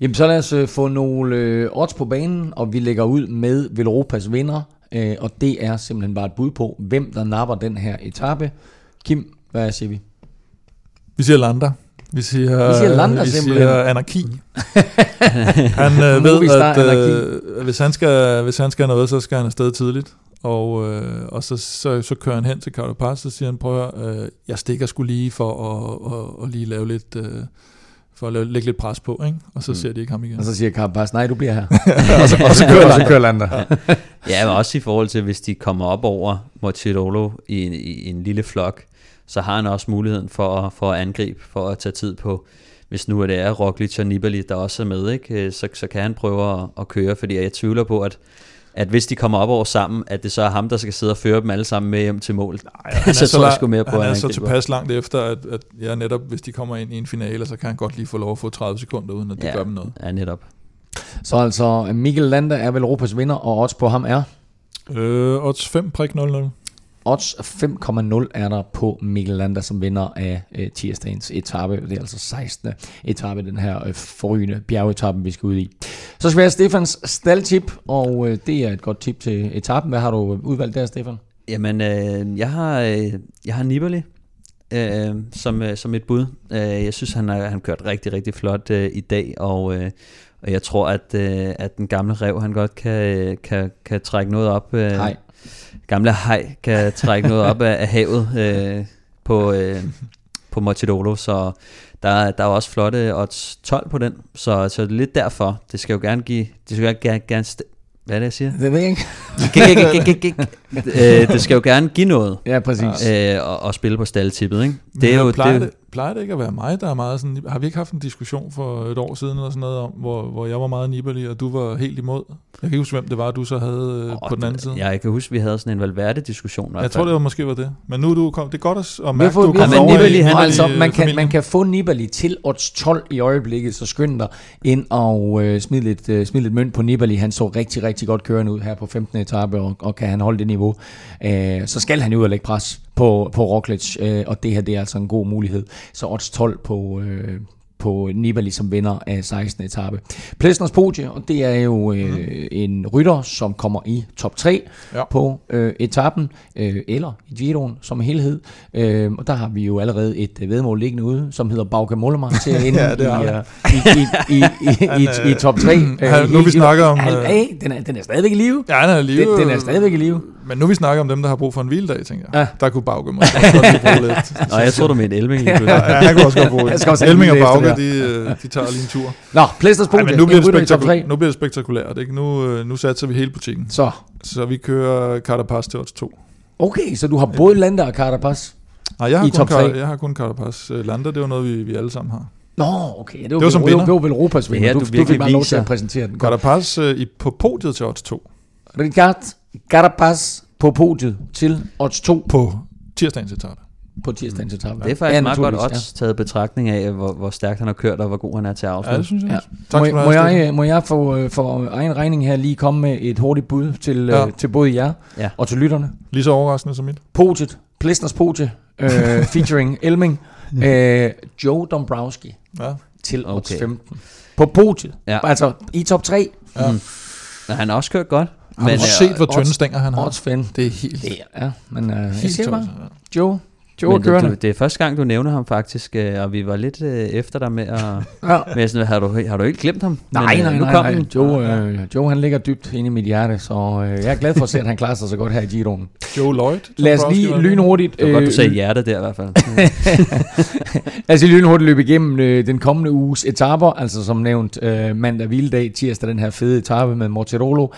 Jamen så lad os uh, få nogle uh, odds på banen, og vi lægger ud med Velropas vinder. Uh, og det er simpelthen bare et bud på, hvem der napper den her etape. Kim, hvad siger vi? Vi siger Landa. Vi siger, vi siger, Landa, vi simpelthen. siger anarki. [LAUGHS] han øh, ved, at øh, hvis, han skal, hvis han skal noget, så skal han afsted tidligt. Og, øh, og så, så, så kører han hen til Carapaz, og siger han, prøv at, øh, jeg stikker skulle lige for at, at, at lige lave lidt... Øh, for at lave, lægge lidt pres på, ikke? og så mm. ser de ikke ham igen. Og så siger Carapaz, nej, du bliver her. [LAUGHS] og, så, og så kører [LAUGHS] Landa. kører Landa. Ja. [LAUGHS] ja, men også i forhold til, hvis de kommer op over Mortirolo i en, i en lille flok, så har han også muligheden for, for at angribe, for at tage tid på, hvis nu det er Roglic og Nibali, der også er med, ikke? Så, så kan han prøve at, at køre, fordi jeg tvivler på, at at hvis de kommer op over sammen, at det så er ham, der skal sidde og føre dem alle sammen med hjem til mål. Nej, [LAUGHS] han er så, så, jeg mere på, han er så tilpas langt efter, at, at ja, netop hvis de kommer ind i en finale, så kan han godt lige få lov at få 30 sekunder, uden at det ja, gør dem noget. Ja, netop. Så altså, Mikkel Landa er vel Europas vinder, og odds på ham er? Øh, odds 5 prik 0 Odds 5,0 er der på Mikkel Landa som vinder af øh, tirsdagens etape. Det er altså 16. etape, den her øh, forrygende bjergetappe, vi skal ud i. Så skal vi have Stefans staldtip, og øh, det er et godt tip til etappen. Hvad har du udvalgt der, Stefan? Jamen, øh, jeg har, øh, jeg har Nibali øh, som, øh, som et bud. Øh, jeg synes, han har han kørt rigtig, rigtig flot øh, i dag, og, øh, og jeg tror, at, øh, at den gamle rev, han godt kan, kan, kan trække noget op. Øh, Nej gamle hej kan trække noget op af, af havet øh, på, øh, på Mochidolo, så der, der er også flotte odds 12 på den, så, så lidt derfor. Det skal jo gerne give, det skal jo gerne, gerne hvad er det, jeg siger? Det ved jeg ikke. [LAUGHS] øh, det skal jo gerne give noget. Ja, præcis. Øh, og, og spille på staldtippet, ikke? Det er jo, det, plejer det ikke at være mig, der er meget sådan... Har vi ikke haft en diskussion for et år siden eller sådan noget om, hvor, hvor jeg var meget Nibali, og du var helt imod? Jeg kan ikke huske, hvem det var, du så havde oh, på den anden side. Ja, jeg kan huske, vi havde sådan en Valverde-diskussion. Jeg tror, det var måske var det. Men nu er du kom, det er godt at, mærke, du kommer over Nibali, han, altså, man, kan, man kan få Nibali til odds 12 i øjeblikket, så skynd dig ind og øh, smid, lidt, øh, smid lidt mønt på Nibali. Han så rigtig, rigtig godt kørende ud her på 15. etape, og, og kan han holde det niveau. Øh, så skal han ud og lægge pres på, på Roglic, øh, og det her det er altså en god mulighed. Så odds 12 på, øh, på Nibali som vinder af 16. etape. Plesners podie, og det er jo øh, mm. en rytter, som kommer i top 3 ja. på øh, etappen, øh, eller i Giroen som helhed. Øh, og der har vi jo allerede et øh, vedmål liggende ude, som hedder Bauke Mollema til at [LAUGHS] ende ja, i, i, i, i, i, i, i top 3. Øh, nu vi snakker om... Han, øh, den, er, den er stadigvæk i live. Ja, den er i live. Den, den er stadigvæk i live. Men nu vi snakker om dem, der har brug for en hviledag, tænker jeg. Ja. Der kunne Bauke lidt. [LAUGHS] Nå, jeg tror du med en Elming. ja, [LAUGHS] ja, han kunne også godt bruge det. Elming og Bauke, de, de tager lige en tur. Nå, Plæsters punkt. men nu bliver, det spektakul- nu bliver det spektakulært. Ikke? Nu, øh, nu satser vi hele butikken. Så. Så vi kører Carapaz til odds 2. Okay, så du har både Landa og Carapaz Nej, jeg har, i kun, top 3. jeg har kun Carapaz. Øh, Landa, det var noget, vi, vi alle sammen har. Nå, okay. Det var, det var som vinder. Det var vel Europas vinder. Ja, du, du, du fik bare lov til at præsentere den. Carapaz uh, i, på podiet til odds 2. Ricard Carapaz på podiet til odds 2. På tirsdagens etape på tirsdagens etape. Det er faktisk ja, meget godt odds ja. taget betragtning af, hvor, hvor stærkt han har kørt, og hvor god han er til at afslutte. Ja, det synes jeg. Ja. Tak, må, må, jeg, må jeg for, øh, for egen regning her lige komme med et hurtigt bud til, ja. uh, til både jer ja. og til lytterne? Lige så overraskende som mit. Podiet, Plesners Podiet, uh, [LAUGHS] featuring Elming, uh, Joe Dombrowski ja. til odds okay. 15. På podiet, ja. altså i top 3. Ja. Mm. Men han har også kørt godt. Har men, du set, hvor tynde stænger han har? Odds fan. Det er helt... Det er, ja, men uh, helt jeg siger bare, Joe, Joe Men det, du, det er første gang, du nævner ham faktisk, øh, og vi var lidt øh, efter dig med at... [LAUGHS] ja. med sådan, har, du, har du ikke glemt ham? Nej, Men, nej, øh, nu nej, kom nej. Joe, øh, Joe han ligger dybt inde i mit hjerte, så øh, jeg er glad for at se, at han klarer sig så godt her i Giroen. [LAUGHS] Joe Lloyd. Lad os lige lynhurtigt... Det var godt, du sagde hjerte der i hvert fald. [LAUGHS] Lad os lige lynhurtigt løbe igennem øh, den kommende uges etaper, altså som nævnt øh, mandag hviledag, tirsdag den her fede etape med Mortirolo.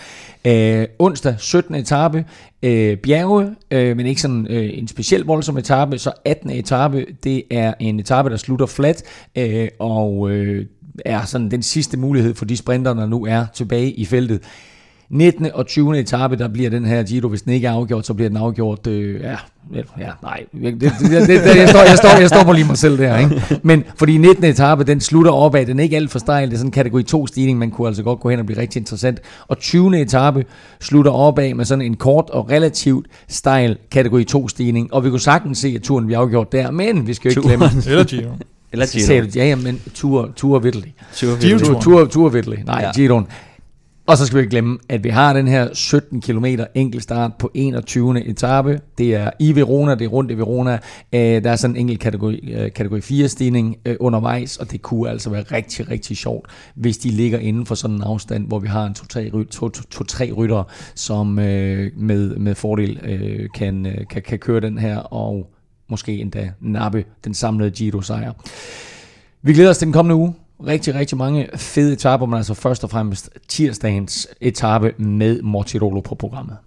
Øh, onsdag 17. etape, øh, bjerge, øh, men ikke sådan øh, en speciel voldsom etape. Så 18. etape, det er en etape, der slutter flat, øh, og øh, er sådan den sidste mulighed for de sprinter, der nu er tilbage i feltet. 19. og 20. etape, der bliver den her Giro, hvis den ikke er afgjort, så bliver den afgjort, øh, ja, ja, nej, det, det, det, det, jeg, står, jeg, står, jeg står på lige mig selv der, ikke? Men fordi 19. etape, den slutter opad, den er ikke alt for stejl, det er sådan en kategori 2 stigning, man kunne altså godt gå hen og blive rigtig interessant. Og 20. etape slutter opad med sådan en kort og relativt stejl kategori 2 stigning, og vi kunne sagtens se, at turen bliver afgjort der, men vi skal jo ikke glemme... [LAUGHS] Eller Giro. Eller Sagde Giro. du, ja, ja, men tur, tur Vitteli. Giro. Giro. Tur, tur, tur. Nej. Ja. Giroen. Og så skal vi ikke glemme, at vi har den her 17 km enkeltstart på 21. etape. Det er i Verona, det er rundt i Verona. Der er sådan en enkelt kategori, øh, kategori 4 stigning øh, undervejs, og det kunne altså være rigtig, rigtig sjovt, hvis de ligger inden for sådan en afstand, hvor vi har en 2-3 rytter, som øh, med, med fordel kan, kan, kan køre den her, og måske endda nappe den samlede Giro-sejr. Vi glæder os til den kommende uge. Rigtig, rigtig mange fede etaper, men altså først og fremmest tirsdagens etape med Mortirolo på programmet.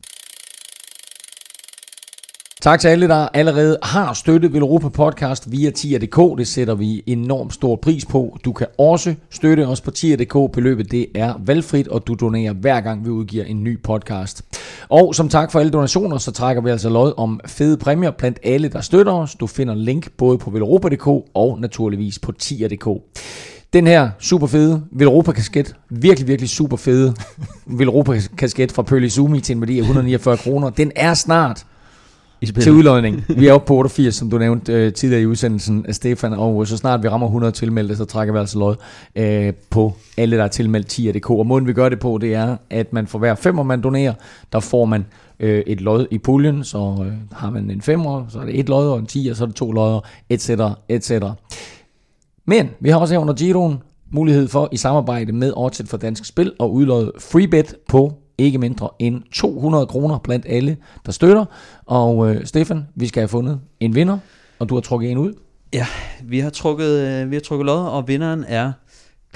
Tak til alle, der allerede har støttet Velropa Podcast via tier.dk. Det sætter vi enormt stor pris på. Du kan også støtte os på tier.dk. Beløbet det er valgfrit, og du donerer hver gang vi udgiver en ny podcast. Og som tak for alle donationer, så trækker vi altså lod om fede præmier blandt alle, der støtter os. Du finder link både på velropa.dk og naturligvis på tier.dk. Den her super fede Velropa kasket, virkelig, virkelig super fede [LAUGHS] Velropa kasket fra Pearly Zumi til en værdi af 149 kroner, den er snart I til udlodning. Vi er oppe på 88, som du nævnte øh, tidligere i udsendelsen af Stefan, og så snart vi rammer 100 tilmeldte, så trækker vi altså lod øh, på alle, der er tilmeldt 10.dk. Og måden vi gør det på, det er, at man for hver femmer, man donerer, der får man øh, et lod i puljen, så øh, har man en femmer, så er det et lod, og en 10, og så er det to lodder, etc., etc. Men vi har også her under Giroen mulighed for i samarbejde med Oddset for Dansk Spil at udlåde freebet på ikke mindre end 200 kroner blandt alle, der støtter. Og øh, Stefan, vi skal have fundet en vinder, og du har trukket en ud. Ja, vi har trukket, øh, vi har trukket lod, og vinderen er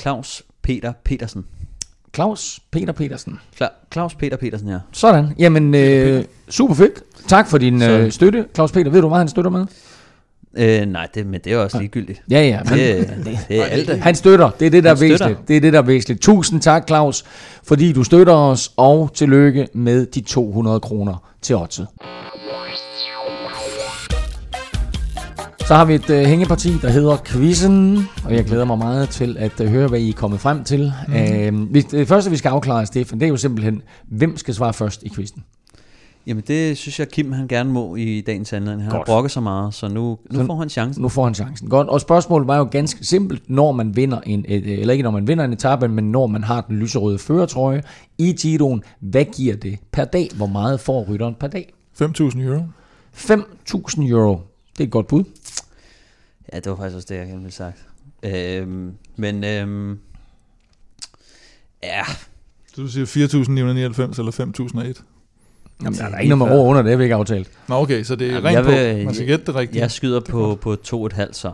Claus Peter Petersen. Claus Peter Petersen. Kla- Claus Peter Petersen, ja. Sådan. Jamen, øh, super fedt. Tak for din øh, støtte. Claus Peter, ved du, hvad han støtter med? Øh, nej, det, men det er også ligegyldigt. Ja, ja. Men, Det, [LAUGHS] det er alt det. Han støtter. Det er det, der er væsentligt. Det er det, der er væsentligt. Tusind tak, Claus, fordi du støtter os, og tillykke med de 200 kroner til Otze. Så har vi et uh, hængeparti, der hedder Quizzen, og jeg glæder mig meget til at uh, høre, hvad I er kommet frem til. Mm. Uh, det første, vi skal afklare, Stefan, det er jo simpelthen, hvem skal svare først i quizzen? Jamen det synes jeg, Kim han gerne må i dagens anledning. Han har Godt. brokket så meget, så nu, nu Så- får han chancen. Nu får han chancen. Godt. Og spørgsmålet var jo ganske simpelt. Når man vinder en, et, eller ikke når man vinder en etape, men når man har den lyserøde føretrøje i Giroen, hvad giver det per dag? Hvor meget får rytteren per dag? 5.000 euro. 5.000 euro. Det er et godt bud. Ja, det var faktisk også det, jeg gerne ville sagt. Øhm, men øhm, ja, Så du siger 4.999 eller 5.001? Jamen, der er ikke noget med over under, det har vi ikke aftalt. Nå okay, så det er Jamen, rent på. Man skal gætte det rigtigt. jeg skyder på, på to og et halvt så.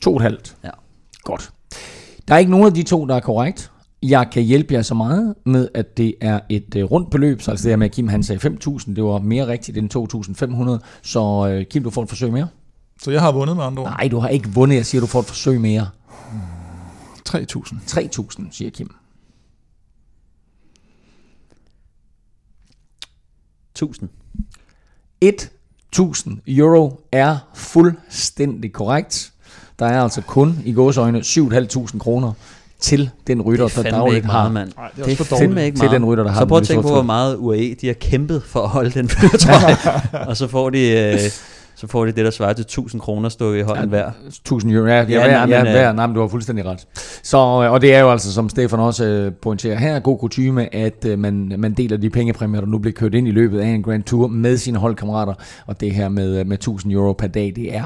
To og et halvt. Ja. Godt. Der er ikke nogen af de to, der er korrekt. Jeg kan hjælpe jer så meget med, at det er et øh, rundt beløb, så altså det her med, at Kim han sagde 5.000, det var mere rigtigt end 2.500, så øh, Kim, du får et forsøg mere. Så jeg har vundet med andre ord. Nej, du har ikke vundet, jeg siger, du får et forsøg mere. 3.000. 3.000, siger Kim. 1000. 1.000 euro er fuldstændig korrekt. Der er altså kun i gåsøjne 7.500 kroner til den rytter, er der dagligt ikke har. meget, mand. Nej, det er Det er fandme ikke Til meget. den rytter, der har så prøv at tænke på, hvor meget UAE de har kæmpet for at holde den [LAUGHS] føretrøje. og så får de... Øh, så får de det, der svarer til 1000 kroner stukket i hånden hver. 1000 euro, ja, ja, Ja, ja, ja, men, ja, øh, nej, men du har fuldstændig ret. Så, øh, og det er jo altså, som Stefan også øh, pointerer her, god kutume, at man, man deler de pengepræmier, der nu bliver kørt ind i løbet af en Grand Tour med sine holdkammerater, og det her med, med 1000 euro per dag, det er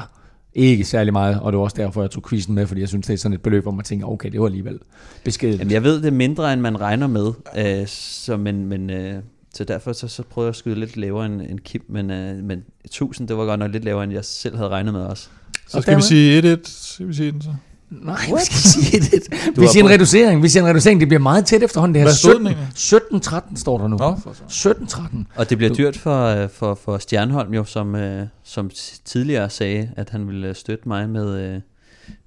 ikke særlig meget, og det var også derfor, jeg tog quizzen med, fordi jeg synes, det er sådan et beløb, hvor man tænker, okay, det var alligevel beskedet. Jamen, jeg ved, det er mindre, end man regner med. Øh, så, men, men, øh, så derfor så, så prøvede jeg at skyde lidt lavere end, end Kim. Men, øh, men 1000, det var godt nok lidt lavere, end jeg selv havde regnet med også. Så skal vi sige 1-1. Skal vi sige den så? Nej, vi skal sige det. [LAUGHS] Du Vi siger en reducering, vi siger en reducering, det bliver meget tæt efterhånden, det her. Hvad stod den egentlig? 17-13 står der nu. Nå, for så. 17-13. Og det bliver Du- dyrt for, øh, for, for Stjernholm jo, som, øh, som tidligere sagde, at han ville støtte mig med, øh,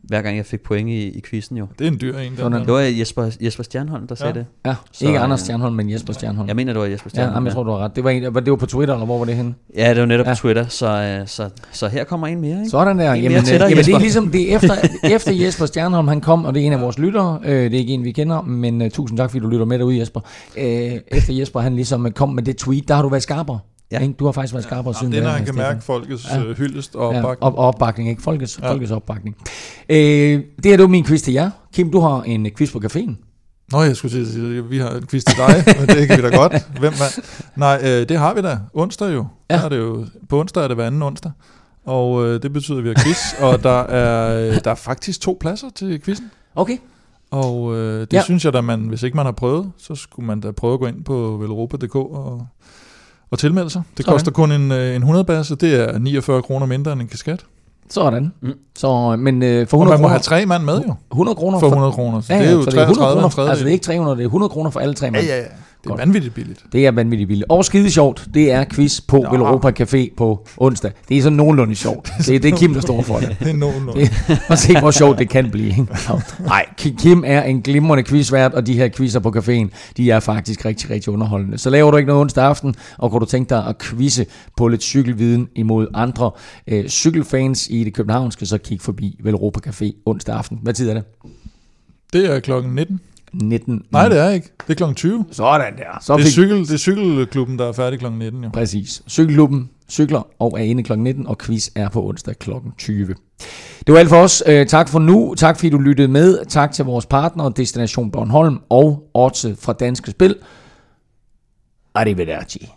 hver gang jeg fik point i, i quizzen jo. Det er en dyr en. Den. Det var Jesper, Jesper Stjernholm, der sagde Ja. det. Ja, Så, ikke Anders Stjernholm, men Jesper Stjernholm. Jeg mener, det var Jesper Ja, Stjernholm. jamen, jeg tror, du har ret. Det var, en, var det var på Twitter, eller hvor var det henne? Ja, det var netop Ja. ja. på Twitter, så, øh, så, så her kommer en mere, ikke? Sådan der. En Jamen, mere til dig, jamen det er ligesom, det er efter, [LAUGHS] efter Jesper Stjernholm, han kom, og det er en af vores lyttere. Øh, det er ikke en, vi kender, men uh, tusind tak, fordi du lytter med derude, Jesper. Øh, efter Jesper, han ligesom øh, kom med det tweet, der har du været skarpere. Ja. Ikke? Du har faktisk været skarpere Ja, siden det er, da, han kan Stefan. mærke folkets Ja. ja. hyldest og Ja, opbakning. op, opbakning, ikke? Folkets, ja. Ja. folkets opbakning. Øh, det det var min quiz til jer. Kim, du har en øh, quiz på caféen. Nå, jeg skulle sige, at vi har en quiz til dig, [LAUGHS] men det kan vi da godt. [LAUGHS] Hvem mand? Nej, øh, det har vi da. Onsdag jo. Ja. Ja. Der er det jo. På onsdag er det hver anden onsdag. Og øh, det betyder, at vi har quiz. [LAUGHS] og der er, øh, der er faktisk to pladser til quizzen. Okay. Og øh, det Ja. ja. synes jeg da, man, hvis ikke man har prøvet, så skulle man da prøve at gå ind på veleuropa.dk og, og tilmelde sig. Det Sådan. koster kun en, øh, en 100 basse, det er 49 kroner mindre end en kasket. Sådan. Mm. Så, men øh, for Og 100 man må kroner, have tre mand med jo, 100 kroner for 100 kroner. Så Ja, det er jo så det er 100 33 en kroner, altså det er ikke 300, det er 100 kroner for alle tre Ja, mand. ja, ja. Det er Godt. vanvittigt billigt. Det er vanvittigt billigt. Og skide sjovt, det er quiz på Nå. Velropa Café på onsdag. Det er sådan nogenlunde sjovt. Det, [LAUGHS] det er Kim, der står for det. [LAUGHS] Det er nogen. Det- Og se, hvor sjovt det kan blive. ikke? Nej, Kim er en glimrende quizvært, og de her quizzer på caféen, de er faktisk rigtig, rigtig underholdende. Så laver du ikke noget onsdag aften, og kunne du tænke dig at quizze på lidt cykelviden imod andre øh, cykelfans i det københavnske, så kig forbi Velropa Café onsdag aften. Hvad tid er det? Det er klokken 19. 19. Nej, det er ikke. Det er klokken 20. Sådan der. Så Det er, fik cykel, det er cykelklubben, der er færdig klokken 19. Jo. Præcis. Cykelklubben cykler og er inde kl. 19, og quiz er på onsdag kl. 20. Det var alt for os. Øh, tak for nu. Tak fordi du lyttede med. Tak til vores partner, Destination Bornholm og Otse fra Danske Spil. Arrivederci.